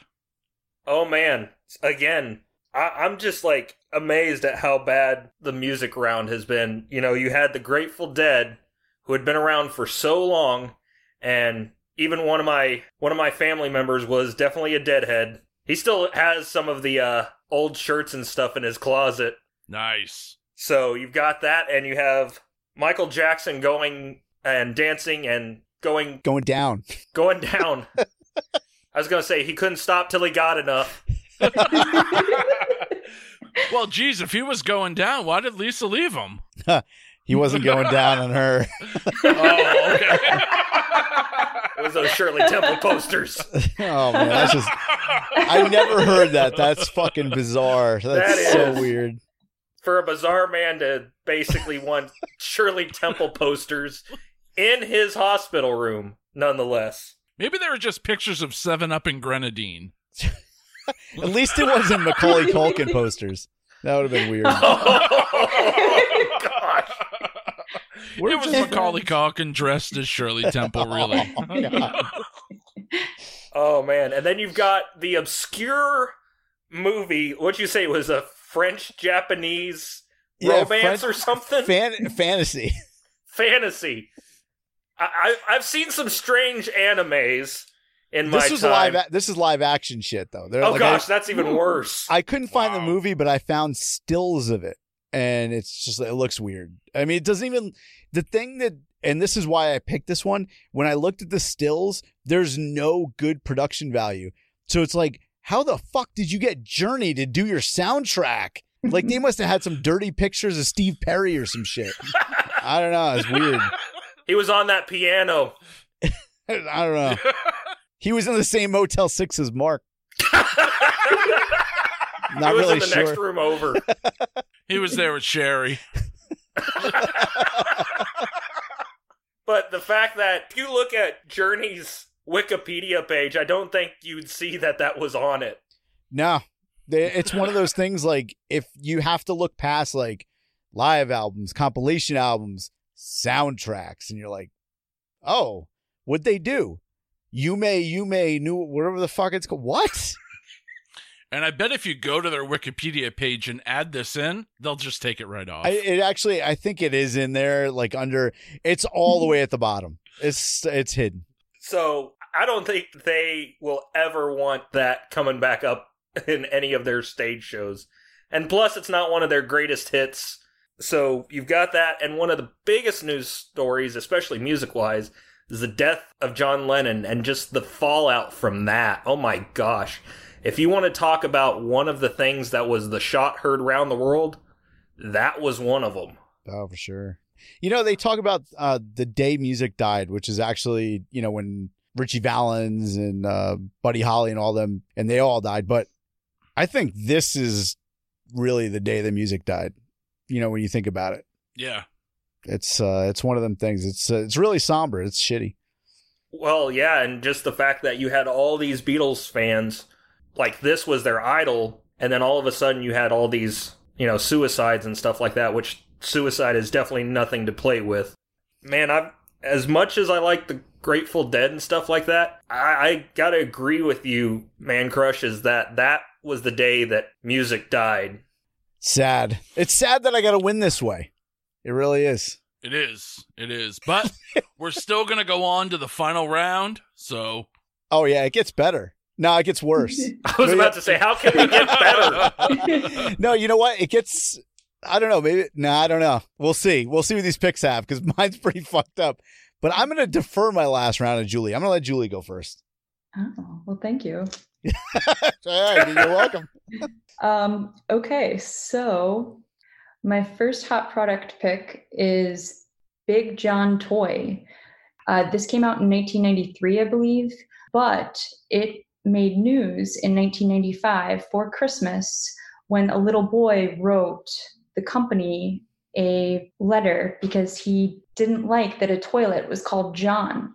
Oh man, again, I- I'm just like amazed at how bad the music round has been. You know, you had the Grateful Dead, who had been around for so long, and even one of my one of my family members was definitely a Deadhead. He still has some of the uh, old shirts and stuff in his closet. Nice. So you've got that, and you have Michael Jackson going and dancing and going Going down. going down. I was gonna say he couldn't stop till he got enough. Well, geez, if he was going down, why did Lisa leave him? He wasn't going down on her. Oh, okay. It was those Shirley Temple posters. Oh man, that's just I never heard that. That's fucking bizarre. That's That so weird. For a bizarre man to basically want Shirley Temple posters in his hospital room, nonetheless. Maybe they were just pictures of Seven Up and Grenadine. At least it wasn't Macaulay Culkin posters. That would have been weird. Oh gosh. We're it was just- Macaulay Culkin dressed as Shirley Temple, oh, really. Oh, Oh man. And then you've got the obscure movie, what'd you say it was a French Japanese Yeah, romance French- or something? Fan- fantasy. Fantasy. I, I I've seen some strange animes in my This was time. live. This is live action shit though. They're oh like, gosh, I, that's even worse. I couldn't find the movie, but I found stills of it, and it's just it looks weird. I mean, it doesn't even the thing that, and this is why I picked this one. When I looked at the stills, there's no good production value. So it's like, how the fuck did you get Journey to do your soundtrack? Like they must have had some dirty pictures of Steve Perry or some shit. I don't know. It's weird. he was on that piano. I don't know. He was in the same Motel Six as Mark. Not he was really in the sure. next room over. He was there with Sherrie. But the fact that if you look at Journey's Wikipedia page, I don't think you'd see that that was on it. No, it's one of those things like if you have to look past like live albums, compilation albums, soundtracks, and you're like, oh, what'd they do? You may, you may, knew whatever the fuck it's called. What? And I bet if you go to their Wikipedia page and add this in, they'll just take it right off. I, it actually, I think it is in there, like under. It's all the way at the bottom. It's it's hidden. So I don't think they will ever want that coming back up in any of their stage shows. And plus, it's not one of their greatest hits. So you've got that, and one of the biggest news stories, especially music wise, is the death of John Lennon and just the fallout from that. Oh my gosh. If you want to talk about one of the things that was the shot heard around the world, that was one of them. Oh, for sure. You know, they talk about uh, the day music died, which is actually, you know, when Ritchie Valens and uh, Buddy Holly and all them, and they all died. But I think this is really the day the music died. You know, when you think about it, yeah. it's uh, it's one of them things. It's uh, it's really somber. It's shitty. Well, yeah, and just the fact that you had all these Beatles fans, like this was their idol, and then all of a sudden you had all these, you know, suicides and stuff like that, which suicide is definitely nothing to play with. Man, I've as much as I like the Grateful Dead and stuff like that, I, I gotta agree with you, Mancrush, is that that was the day that music died. Sad. It's sad that I got to win this way. It really is. It is. It is. But we're still going to go on to the final round. So. Oh yeah, it gets better. No, it gets worse. I was No, about yeah. to say, how can we get better? no, you know what? It gets. I don't know. Maybe no, I don't know. We'll see. We'll see what these picks have because mine's pretty fucked up. But I'm gonna defer my last round to Julie. I'm gonna let Julie go first. Oh, well, thank you. All right, you're welcome. Um, okay, so my first hot product pick is Big John Toy. Uh, this came out in 1993, I believe, but it made news in 1995 for Christmas when a little boy wrote the company a letter because he didn't like that a toilet was called John.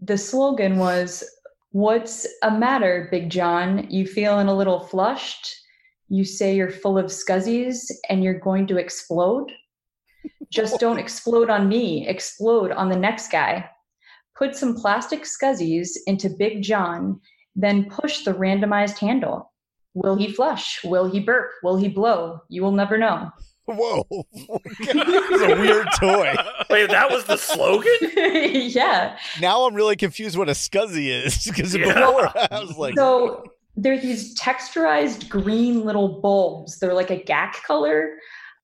The slogan was, What's a matter, Big John? You feeling a little flushed? You say you're full of scuzzies and you're going to explode? Just don't explode on me, explode on the next guy. Put some plastic scuzzies into Big John, then push the randomized handle. Will he flush? Will he burp? Will he blow? You will never know. Whoa, it's a weird toy. Wait, that was the slogan? yeah. Now I'm really confused what a scuzzy is because Yeah. before I was like, So they're these texturized green little bulbs. They're like a gack color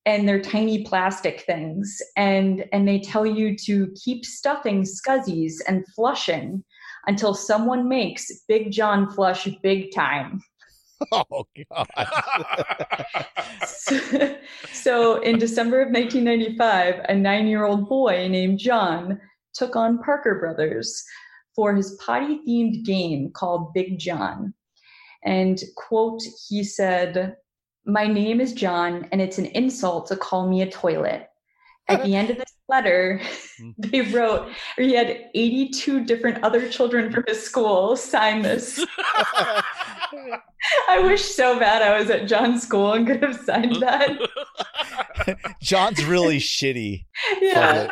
and they're tiny plastic things. And and they tell you to keep stuffing scuzzies and flushing until someone makes Big John flush big time. oh god, so, so in December of 1995, a nine-year-old boy named John took on Parker Brothers for his potty-themed game called Big John. And quote, he said, "My name is John, and it's an insult to call me a toilet." At the end of this letter, they wrote, or he had 82 different other children from his school sign this. I wish so bad I was at John's school and could have signed that. John's really shitty. Yeah.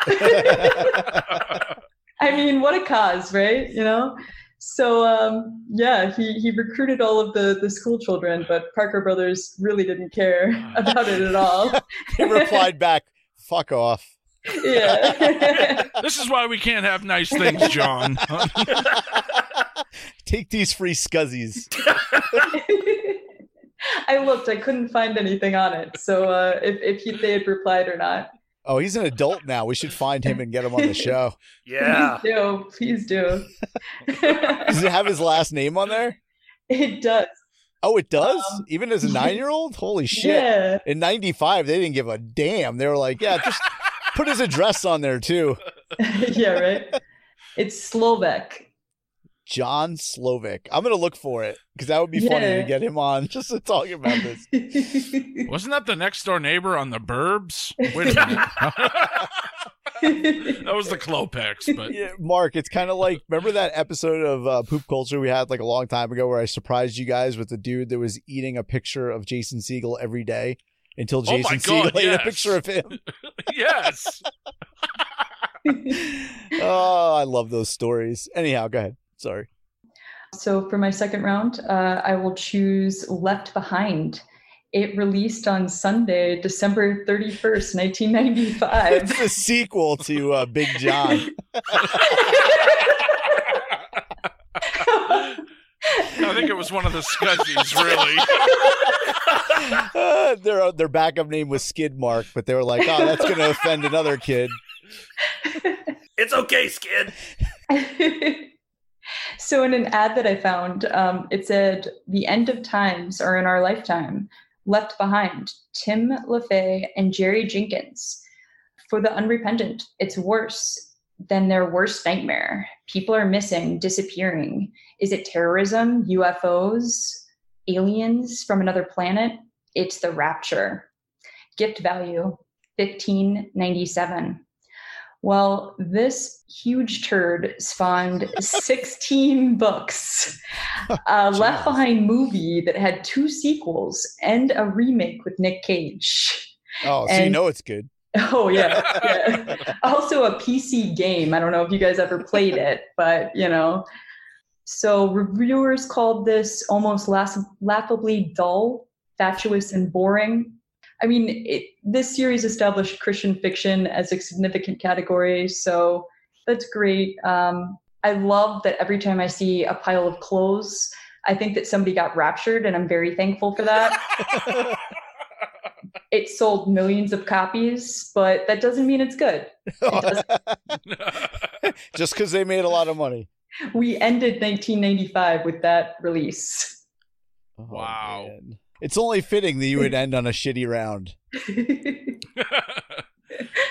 I mean, what a cause, right? You know? So um, yeah, he, he recruited all of the, the school children, but Parker Brothers really didn't care about it at all. he replied back, "Fuck off." Yeah. this is why we can't have nice things, John. Take these free scuzzies. I looked, I couldn't find anything on it. So uh, if, if he, they had replied or not. Oh, he's an adult now. We should find him and get him on the show. Yeah. Please do. Please do. Does it have his last name on there? it does. Oh, it does? Um, Even as a nine year old? Holy shit. Yeah. In 95, they didn't give a damn. They were like, yeah, just put his address on there too. yeah, right. It's Slovak. John Slovic. I'm going to look for it because that would be funny to get him on just to talk about this. Wasn't that the next door neighbor on the Burbs? Wait a minute. that was the Klopeks, but Yeah, Mark, it's kind of like remember that episode of uh, Poop Culture we had like a long time ago where I surprised you guys with the dude that was eating a picture of Jason Segel every day until Oh Jason God, Segel ate yes. a picture of him. yes. oh, I love those stories. Anyhow, go ahead. Sorry. so for my second round, uh, I will choose Left Behind. It released on Sunday, December 31st, 1995. It's the sequel to uh, Big John. I think it was one of the Scuzzies, really. Uh, their their backup name was Skid Mark, but they were like, "Oh, that's going to offend another kid." It's okay, Skid. so in an ad that I found, um, it said, "The end of times are in our lifetime. Left behind, Tim LaHaye and Jerry Jenkins. For the unrepentant, it's worse than their worst nightmare. People are missing, disappearing. Is it terrorism, UFOs, aliens from another planet? It's the rapture. Gift value, fifteen ninety seven. Well, this huge turd spawned 16 books. A uh, Left Behind movie that had two sequels and a remake with Nick Cage. Oh, so you know it's good. Oh yeah, yeah. also a PC game. I don't know if you guys ever played it, but you know. So reviewers called this almost laugh- laughably dull, fatuous, and boring. I mean, it, this series established Christian fiction as a significant category, so that's great. Um, I love that every time I see a pile of clothes, I think that somebody got raptured, and I'm very thankful for that. it sold millions of copies, but that doesn't mean it's good. Just because they made a lot of money. We ended 1995 with that release. Oh, Wow. man. It's only fitting that you would end on a shitty round.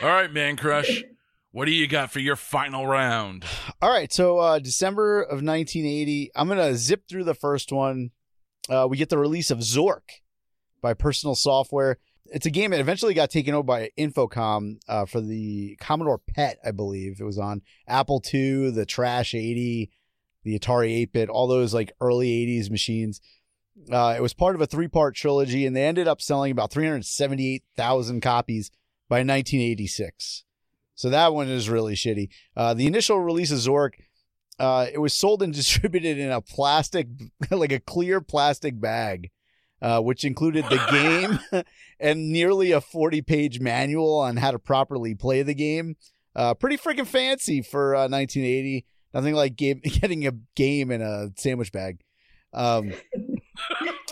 All right, Mancrush. What do you got for your final round? All right, so uh, December of 1980. I'm gonna zip through the first one. Uh, we get the release of Zork by Personal Software. It's a game that eventually got taken over by Infocom uh, for the Commodore PET, I believe. It was on Apple II, the Trash 80, the Atari 8-bit, all those like early 80s machines. Uh, it was part of a three-part trilogy, and they ended up selling about 378,000 copies by 1986. So that one is really shitty. Uh, the initial release of Zork, uh, it was sold and distributed in a plastic, like a clear plastic bag, uh, which included the game and nearly a 40 page manual on how to properly play the game. Uh, pretty freaking fancy for uh, 1980. Nothing like game, getting a game in a sandwich bag. Um,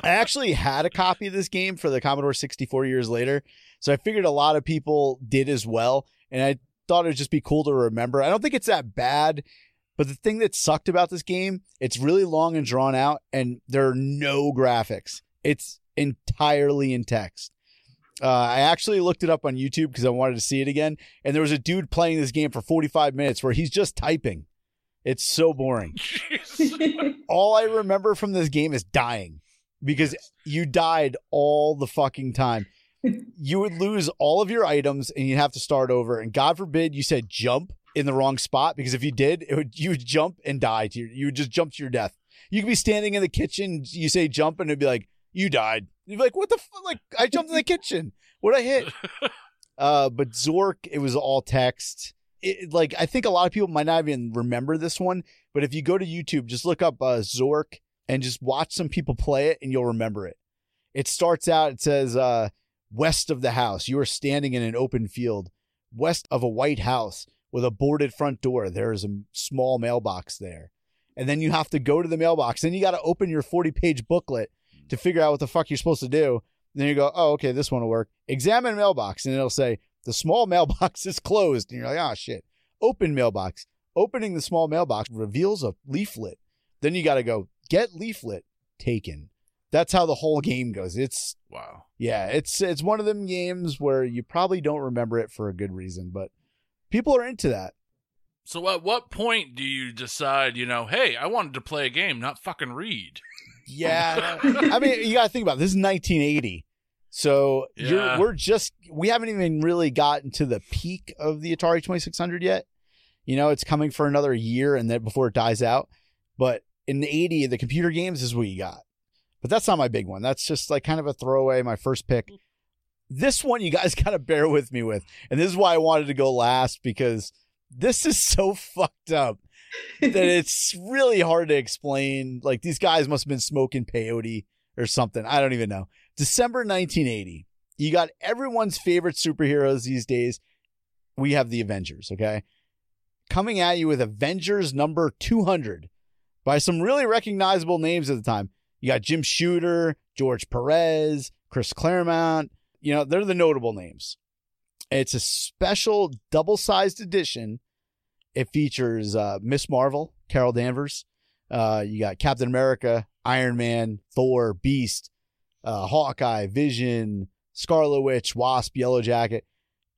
I actually had a copy of this game for the Commodore 64 years later. So I figured a lot of people did as well. And I thought it would just be cool to remember. I don't think it's that bad, but the thing that sucked about this game, it's really long and drawn out, and there are no graphics. It's entirely in text. Uh, I actually looked it up on YouTube because I wanted to see it again, and there was a dude playing this game for 45 minutes where he's just typing. It's so boring. All I remember from this game is dying because you died all the fucking time you would lose all of your items and you'd have to start over. And God forbid you said jump in the wrong spot because if you did, it would you would jump and die to your, you would just jump to your death. You could be standing in the kitchen, you say jump, and it'd be like you died. You'd be like, what the fuck? Like I jumped in the kitchen. What I hit? Uh, but Zork, it was all text. It, like I think a lot of people might not even remember this one, but if you go to YouTube, just look up uh, Zork and just watch some people play it, and you'll remember it. It starts out. It says. uh West of the house, you are standing in an open field. West of a white house with a boarded front door, there is a small mailbox there. And then you have to go to the mailbox. Then you got to open your 40 page booklet to figure out what the fuck you're supposed to do. then you go, oh, okay, this one will work. Examine mailbox. And it'll say, the small mailbox is closed. And you're like, oh, shit. Open mailbox. Opening the small mailbox reveals a leaflet. Then you got to go, get leaflet taken. That's how the whole game goes. It's Wow. yeah, it's it's one of them games where you probably don't remember it for a good reason, but people are into that. So at what point do you decide, you know, hey, I wanted to play a game, not fucking read? Yeah, I mean, you got to think about it. this is 1980, so Yeah. you're we're just we haven't even really gotten to the peak of the Atari 2600 yet. You know, it's coming for another year and then before it dies out. But in the 80, the computer games is what you got. But that's not my big one. That's just like kind of a throwaway, my first pick. This one you guys got to bear with me with. And this is why I wanted to go last because this is so fucked up that it's really hard to explain. Like these guys must have been smoking peyote or something. I don't even know. December 1980. You got everyone's favorite superheroes these days. We have the Avengers, okay? Coming at you with Avengers number 200 by some really recognizable names at the time. You got Jim Shooter, George Perez, Chris Claremont. You know, they're the notable names. It's a special double sized edition. It features uh, Miss Marvel, Carol Danvers. Uh, you got Captain America, Iron Man, Thor, Beast, uh, Hawkeye, Vision, Scarlet Witch, Wasp, Yellow Jacket.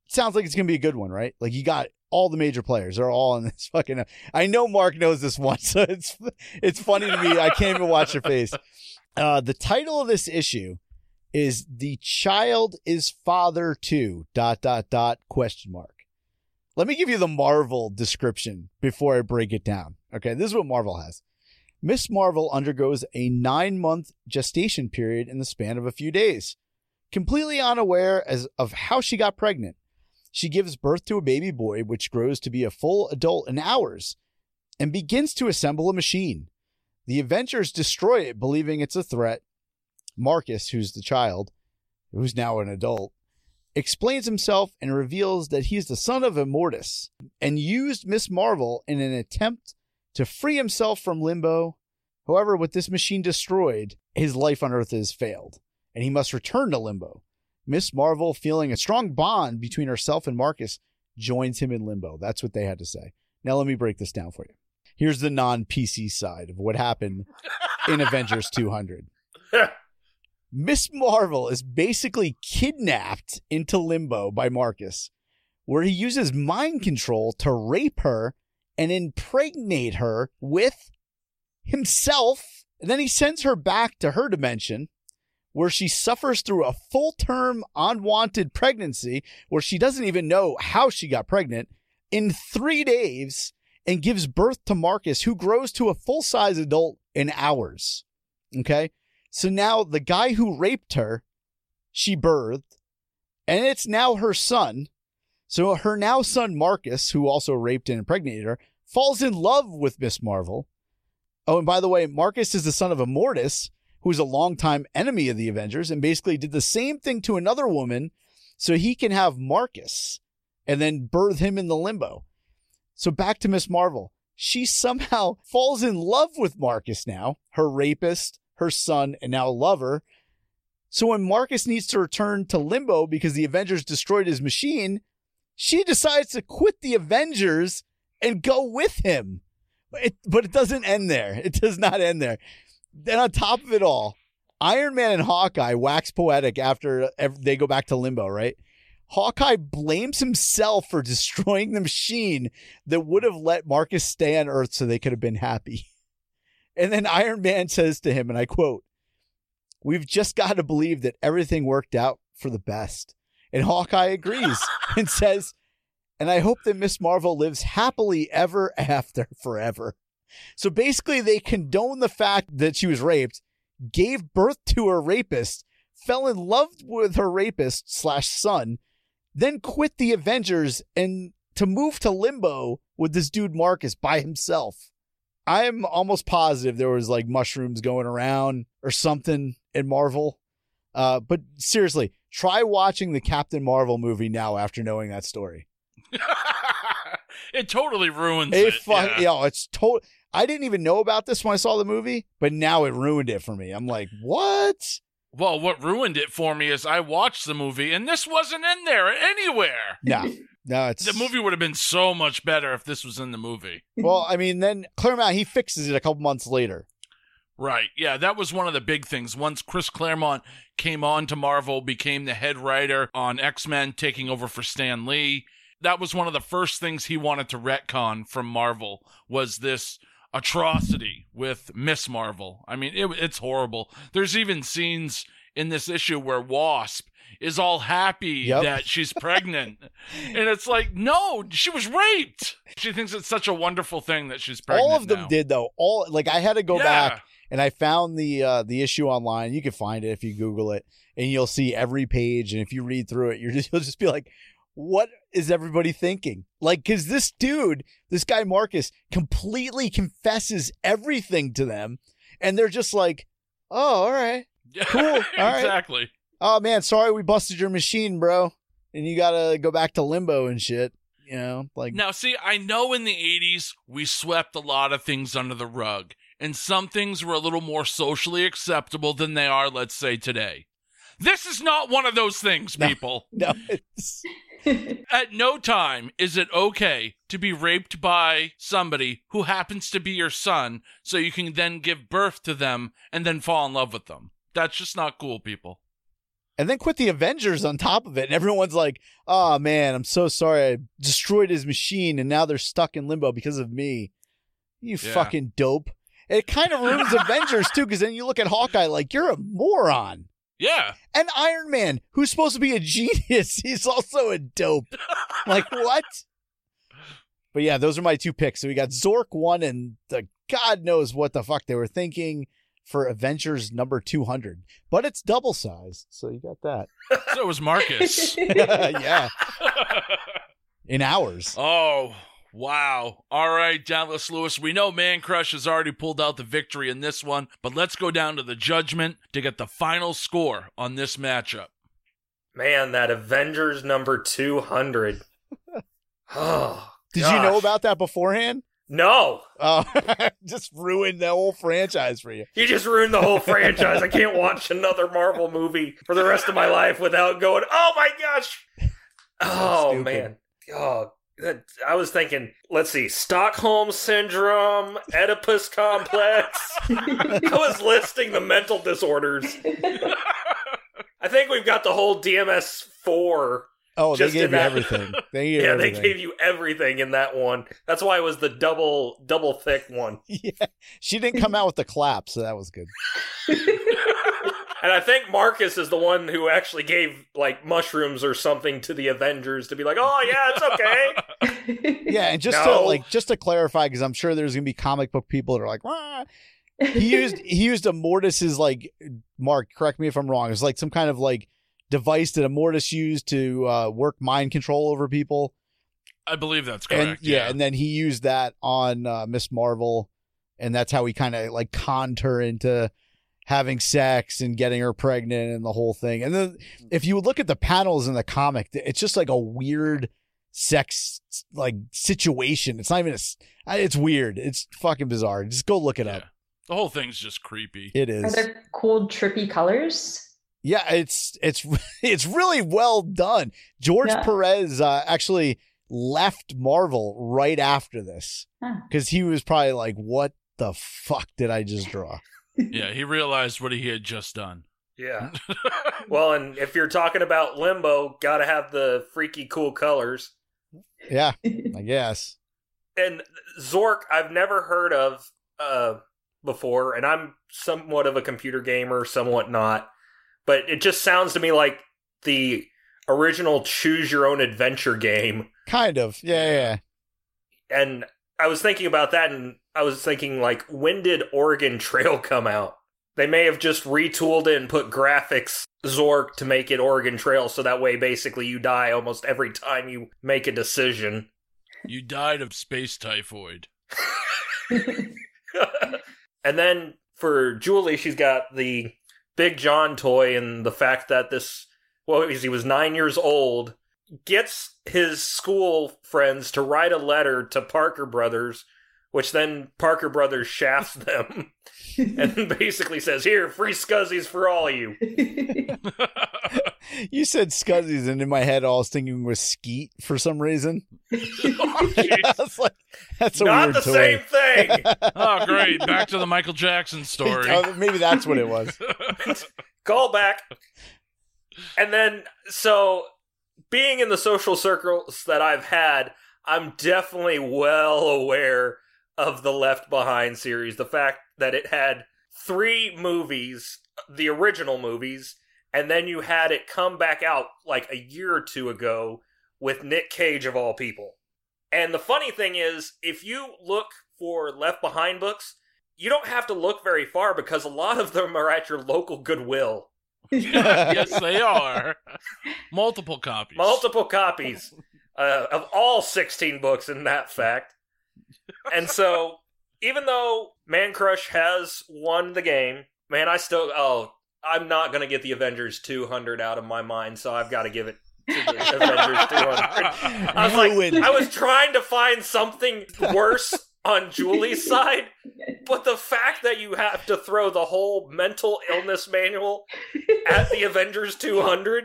Sounds like it's gonna be a good one, right? Like you got all the major players. They're all in this fucking. I know Mark knows this one, so it's it's funny to me. I can't even watch your face. Uh, the title of this issue is "The Child Is Father to dot dot dot question mark." Let me give you the Marvel description before I break it down. Okay, this is what Marvel has. Miss Marvel undergoes a nine month gestation period in the span of a few days. Completely unaware as of how she got pregnant, She gives birth to a baby boy, which grows to be a full adult in hours, and begins to assemble a machine. The Avengers destroy it, believing it's a threat. Marcus, who's the child, who's now an adult, explains himself and reveals that he's the son of Immortus and used Miss Marvel in an attempt to free himself from limbo. However, with this machine destroyed, his life on Earth has failed, and he must return to limbo. Miss Marvel, feeling a strong bond between herself and Marcus, joins him in limbo. That's what they had to say. Now, let me break this down for you. Here's the non PC side of what happened in Avengers 200. Miss Marvel is basically kidnapped into limbo by Marcus, where he uses mind control to rape her and impregnate her with himself. And then he sends her back to her dimension, where she suffers through a full term unwanted pregnancy, where she doesn't even know how she got pregnant, in three days and gives birth to Marcus, who grows to a full size adult in hours. Okay. So now the guy who raped her, she birthed, and it's now her son. So her now son, Marcus, who also raped and impregnated her, falls in love with Miss Marvel. Oh, and by the way, Marcus is the son of Immortus, who's a longtime enemy of the Avengers, and basically did the same thing to another woman so he can have Marcus and then birth him in the limbo. So back to Miss Marvel. She somehow falls in love with Marcus now, her rapist, her son, and now lover. So when Marcus needs to return to limbo because the Avengers destroyed his machine, she decides to quit the Avengers and go with him. It, but it doesn't end there. It does not end there. Then on top of it all, Iron Man and Hawkeye wax poetic after they go back to limbo, right? Hawkeye blames himself for destroying the machine that would have let Marcus stay on Earth so they could have been happy. And then Iron Man says to him, and I quote, We've just got to believe that everything worked out for the best. And Hawkeye agrees and says, And I hope that Miss Marvel lives happily ever after forever. So basically, they condone the fact that she was raped, gave birth to her rapist, fell in love with her rapist slash son, then quit the Avengers and to move to limbo with this dude Marcus by himself. I'm almost positive there was like mushrooms going around or something in Marvel. Uh, but seriously, try watching the Captain Marvel movie now after knowing that story. it totally ruins it. it fuck, yeah. know, it's total. I didn't even know about this when I saw the movie, but now it ruined it for me. I'm like, what? Well, what ruined it for me is I watched the movie and this wasn't in there anywhere. No, no, it's The movie would have been so much better if this was in the movie. Well, I mean, then Claremont he fixes it a couple months later. Right. Yeah, that was one of the big things. Once Chris Claremont came on to Marvel, became the head writer on X Men, taking over for Stan Lee. That was one of the first things he wanted to retcon from Marvel was this atrocity with Miss Marvel. I mean, it, it's horrible. There's even scenes in this issue where Wasp is all happy Yep. that she's pregnant. and it's like, no, she was raped. She thinks it's such a wonderful thing that she's pregnant. All of them now. did though. All like I had to go Yeah. back and I found the uh, the issue online. You can find it if you Google it, and you'll see every page. And if you read through it, you're just you'll just be like, "What is everybody thinking?" Like, because this dude, this guy Marcus, completely confesses everything to them, and they're just like, "Oh, all right. Cool. All right. exactly. Oh man, sorry we busted your machine, bro, and you gotta go back to limbo and shit." You know, like Now, see, I know in the 80s we swept a lot of things under the rug, and some things were a little more socially acceptable than they are, let's say, today. This is not one of those things, No. people. no, it's, At no time is it okay to be raped by somebody who happens to be your son so you can then give birth to them and then fall in love with them. That's just not cool, people. and then quit the Avengers on top of it, and everyone's like, "Oh man, I'm so sorry, I destroyed his machine, and now they're stuck in limbo because of me." You Yeah. fucking dope. It kind of ruins Avengers too, because then you look at Hawkeye like you're a moron. Yeah. And Iron Man, who's supposed to be a genius, he's also a dope. like what? But yeah, those are my two picks. So we got Zork one, and the God knows what the fuck they were thinking. for Avengers number 200, but it's double sized. So you got that. So was Marcus. yeah. In hours. oh, wow. All right, Dallas Lewis. We know Mancrush has already pulled out the victory in this one, but let's go down to the judgment to get the final score on this matchup. Man, that Avengers number 200. Oh, Did you know about that beforehand? No. Oh, just ruined the whole franchise for you. You just ruined the whole franchise. I can't watch another Marvel movie for the rest of my life without going, oh my gosh. Oh, man. Oh, that, I was thinking, let's see, Stockholm Syndrome, Oedipus Complex. I was listing the mental disorders. I think we've got the whole DMS 4 Oh, they gave you that- everything. They gave you Yeah, everything. they gave you everything in that one. That's why it was the double double thick one. yeah. She didn't come out with the clap, so that was good. And I think Marcus is the one who actually gave like mushrooms or something to the Avengers to be like, "Oh yeah, it's okay." Yeah, and just No. to like just to clarify, because I'm sure there's gonna be comic book people that are like, Wah. he used he used Immortus's like Mark. Correct me if I'm wrong. It's like some kind of like device that a mortis used to uh, work mind control over people. I believe that's correct. and yeah, and then he used that on uh, Miss Marvel, and that's how he kind of like conned her into having sex and getting her pregnant and the whole thing. And then if you look at the panels in the comic, it's just like a weird sex like situation. It's not even a, It's weird. It's fucking bizarre. Just go look it Yeah. up. The whole thing's just creepy. It is. Are there cool, trippy colors? Yeah, it's it's it's really well done. George Yeah. Perez uh, actually left Marvel right after this Huh. because he was probably like, "What the fuck did I just draw?" Yeah, he realized what he had just done. yeah. Well, and if you're talking about Limbo, got to have the freaky cool colors. Yeah, I guess. And Zork, I've never heard of uh before, and I'm somewhat of a computer gamer, somewhat not. But it just sounds to me like the original choose your own adventure game. Kind of. Yeah, yeah. and I was thinking about that, and I was thinking like, when did Oregon Trail come out? They may have just retooled it and put graphics Zork to make it Oregon Trail, so that way basically you die almost every time you make a decision. You died of space typhoid. and then for Julie, she's got the Big John toy, and the fact that this, well, he was nine years old, gets his school friends to write a letter to Parker Brothers, which then Parker Brothers shafts them and basically says, Here, free scuzzies for all of you. You said Scuzzies, and in my head, all I was thinking was Skeet for some reason. oh, I jeez. was like, "That's a Not weird the toy." same thing. oh, great. Back to the Michael Jackson story. Oh, maybe that's what it was. Call back. And then, so being in the social circles that I've had, I'm definitely well aware of the Left Behind series. The fact that it had three movies, the original movies, and then you had it come back out like a year or two ago with Nick Cage of all people. And the funny thing is, if you look for Left Behind books, you don't have to look very far because a lot of them are at your local Goodwill. yes, they are. Multiple copies. Multiple copies uh, of all 16 books, in that fact. And so, even though Mancrush has won the game, man, I still, oh, I'm not going to get the Avengers 200 out of my mind, so I've got to give it to the Avengers 200. I was like, I was trying to find something worse on Julie's side, but the fact that you have to throw the whole mental illness manual at the Avengers 200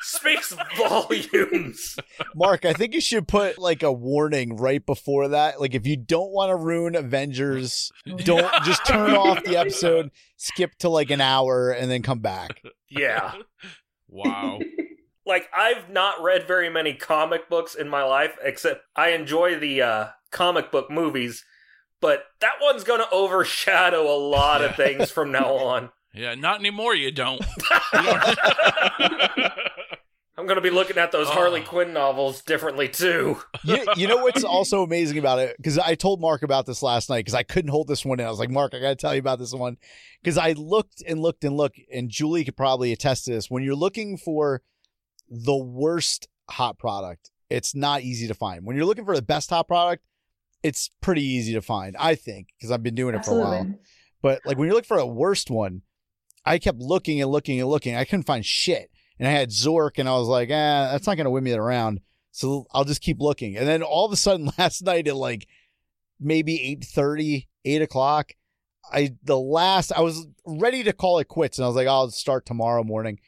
speaks volumes. Mark, I think you should put like a warning right before that. Like, if you don't want to ruin Avengers, don't just turn off the episode, skip to like an hour, and then come back. Yeah. Wow. Like I've not read very many comic books in my life except I enjoy the uh comic book movies, but that one's going to overshadow a lot of things from now on. Yeah, not anymore, you don't. I'm I'm going to be looking at those Harley ah. Quinn novels differently too. you, you know what's also amazing about it? Because I told Mark about this last night because I couldn't hold this one in. I was like, Mark, I got to tell you about this one. Because I looked and looked and looked, and Julie could probably attest to this. When you're looking for the worst hot product, it's not easy to find. When you're looking for the best hot product, it's pretty easy to find, I think, because I've been doing it for a while. But like when you're looking for a worst one, I kept looking and looking and looking. I couldn't find shit. And I had Zork and I was like, eh, that's not going to win me around. So I'll just keep looking. And then all of a sudden last night at like maybe 8.30, 8 o'clock, I, the last, I was ready to call it quits. And I was like, I'll start tomorrow morning.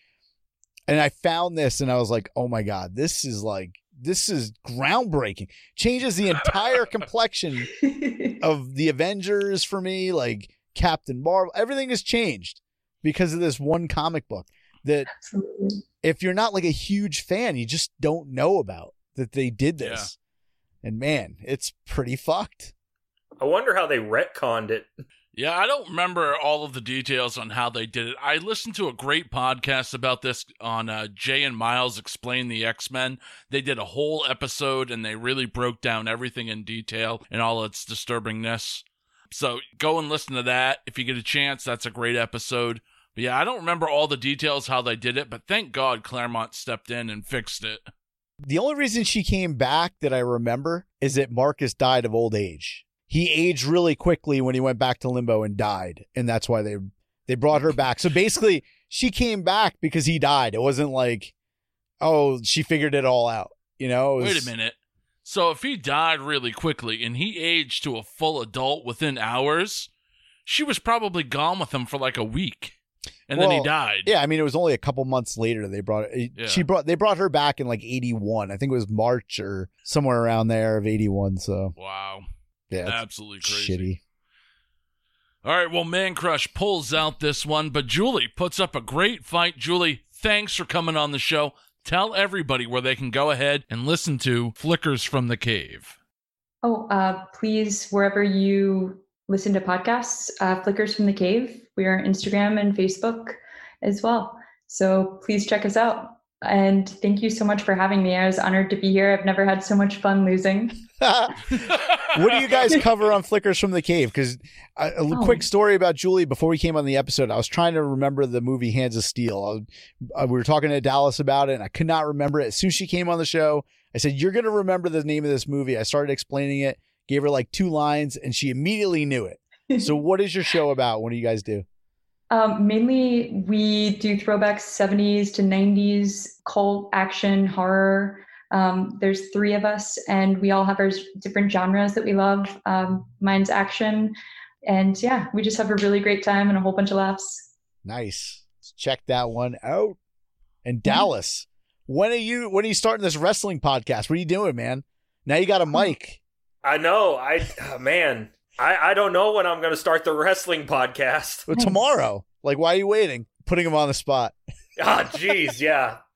And I found this and I was like, oh my God, this is like, this is groundbreaking. Changes the entire complexion of the Avengers for me, like Captain Marvel. Everything has changed because of this one comic book that Absolutely. if you're not like a huge fan, you just don't know about that they did this. And man, it's pretty fucked. I wonder how they retconned it. Yeah, I don't remember all of the details on how they did it. I listened to a great podcast about this on uh, Jay and Miles Explain the X Men. They did a whole episode and they really broke down everything in detail and all its disturbingness. So go and listen to that if you get a chance. That's a great episode. But yeah, I don't remember all the details how they did it, but thank God Claremont stepped in and fixed it. The only reason she came back that I remember is that Marcus died of old age. He aged really quickly when he went back to limbo and died, and that's why they they brought her back. So basically, she came back because he died. It wasn't like, oh, she figured it all out. You know? Was- Wait a minute. So if he died really quickly and he aged to a full adult within hours, she was probably gone with him for like a week. And then he died. Yeah, I mean, it was only a couple months later they brought. Eh, yeah. She brought they brought her back in like eighty one. I think it was March or somewhere around there of eighty one. So Wow. Yeah, Absolutely crazy. shitty. All right, well, Mancrush pulls out this one, but Julie puts up a great fight. Julie, thanks for coming on the show. Tell everybody where they can go ahead and listen to Flickers from the Cave. Oh, uh, please, wherever you listen to podcasts, uh, Flickers from the Cave. We are on Instagram and Facebook as well. So please check us out. And thank you so much for having me. I was honored to be here. I've never had so much fun losing. what do you guys cover on Flickers from the Cave? Because a, a Oh. quick story about Julie before we came on the episode. I was trying to remember the movie Hands of Steel. I was- uh, we were talking to Dallas about it, and I could not remember it. As soon as she came on the show, I said, "You're going to remember the name of this movie." I started explaining it, gave her like two lines, and she immediately knew it. So, what is your show about? What do you guys do? Um, mainly, we do throwbacks 70s to 90s, cult, action, horror. Um, there's three of us, and we all have our different genres that we love. Um, mine's action. And yeah, we just have a really great time and a whole bunch of laughs. Nice. Let's check that one out. And Dallas, when are you when are you starting this wrestling podcast? What are you doing, man? Now you got a mic. I know. I ah, man, I I don't know when I'm going to start the wrestling podcast. Nice. tomorrow. Like, why are you waiting? Putting him on the spot. Ah, jeez, yeah.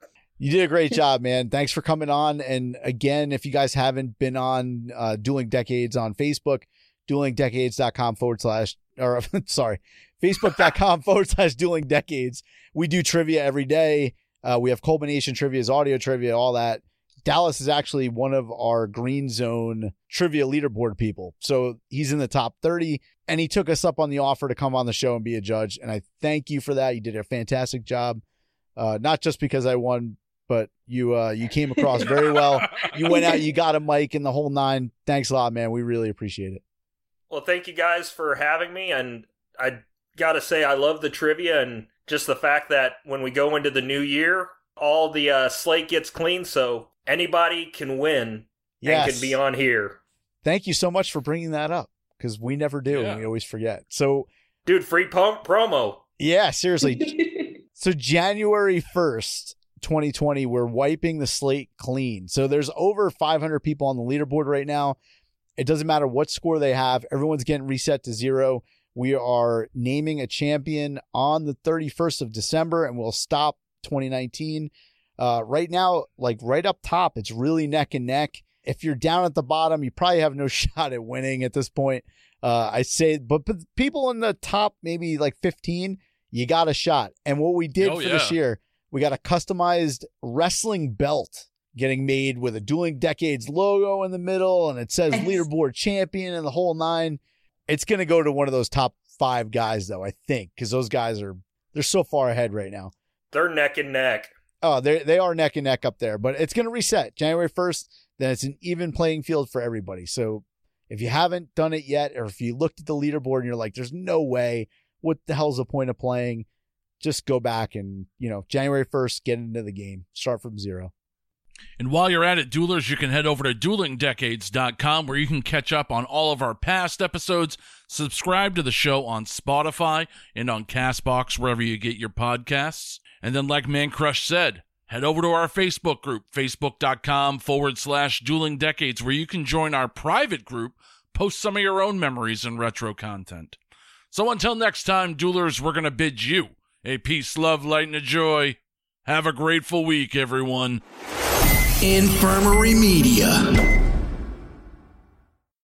You did a great job, man. Thanks for coming on. And again, if you guys haven't been on uh, Dueling Decades on Facebook, duelingdecades.com forward slash, or sorry, facebook.com forward slash dueling decades. We do trivia every day. Uh, we have culmination trivias, audio trivia, all that. Dallas is actually one of our Green Zone trivia leaderboard people. So he's in the top 30 and he took us up on the offer to come on the show and be a judge. And I thank you for that. You did a fantastic job. Uh, not just because I won, but you uh, you came across very well. You went out, you got a mic and the whole nine. Thanks a lot, man. We really appreciate it. Well, thank you guys for having me, and I gotta say I love the trivia and just the fact that when we go into the new year, all the uh, slate gets clean, so anybody can win and can be on here. Thank you so much for bringing that up because we never do Yeah. and we always forget. So Dude, free pump promo. yeah, seriously. so January first. 2020 we're wiping the slate clean so there's over 500 people on the leaderboard right now it doesn't matter what score they have everyone's getting reset to zero we are naming a champion on the 31st of december and we'll stop 2019 uh, right now like right up top it's really neck and neck if you're down at the bottom you probably have no shot at winning at this point uh, i say but, but people in the top maybe like 15 you got a shot and what we did Oh, for this year We got a customized wrestling belt getting made with a Dueling Decades logo in the middle, and it says leaderboard champion and the whole nine. It's going to go to one of those top five guys, though, I think, because those guys are they're so far ahead right now. They're neck and neck. Oh, they they are neck and neck up there, but it's going to reset January first. Then it's an even playing field for everybody. So if you haven't done it yet, or if you looked at the leaderboard and you're like, "There's no way," what the hell's the point of playing? Just go back and you know January first, get into the game, start from zero. And while you're at it, Duelers, you can head over to duelingdecades.com where you can catch up on all of our past episodes, subscribe to the show on Spotify and on Castbox, wherever you get your podcasts. And then, like Mancrush said, head over to our Facebook group, facebook.com forward slash dueling decades, where you can join our private group, post some of your own memories and retro content. So until next time, Duelers, we're going to bid you a peace, love, light, and a joy. Have a grateful week, everyone. Infirmary Media.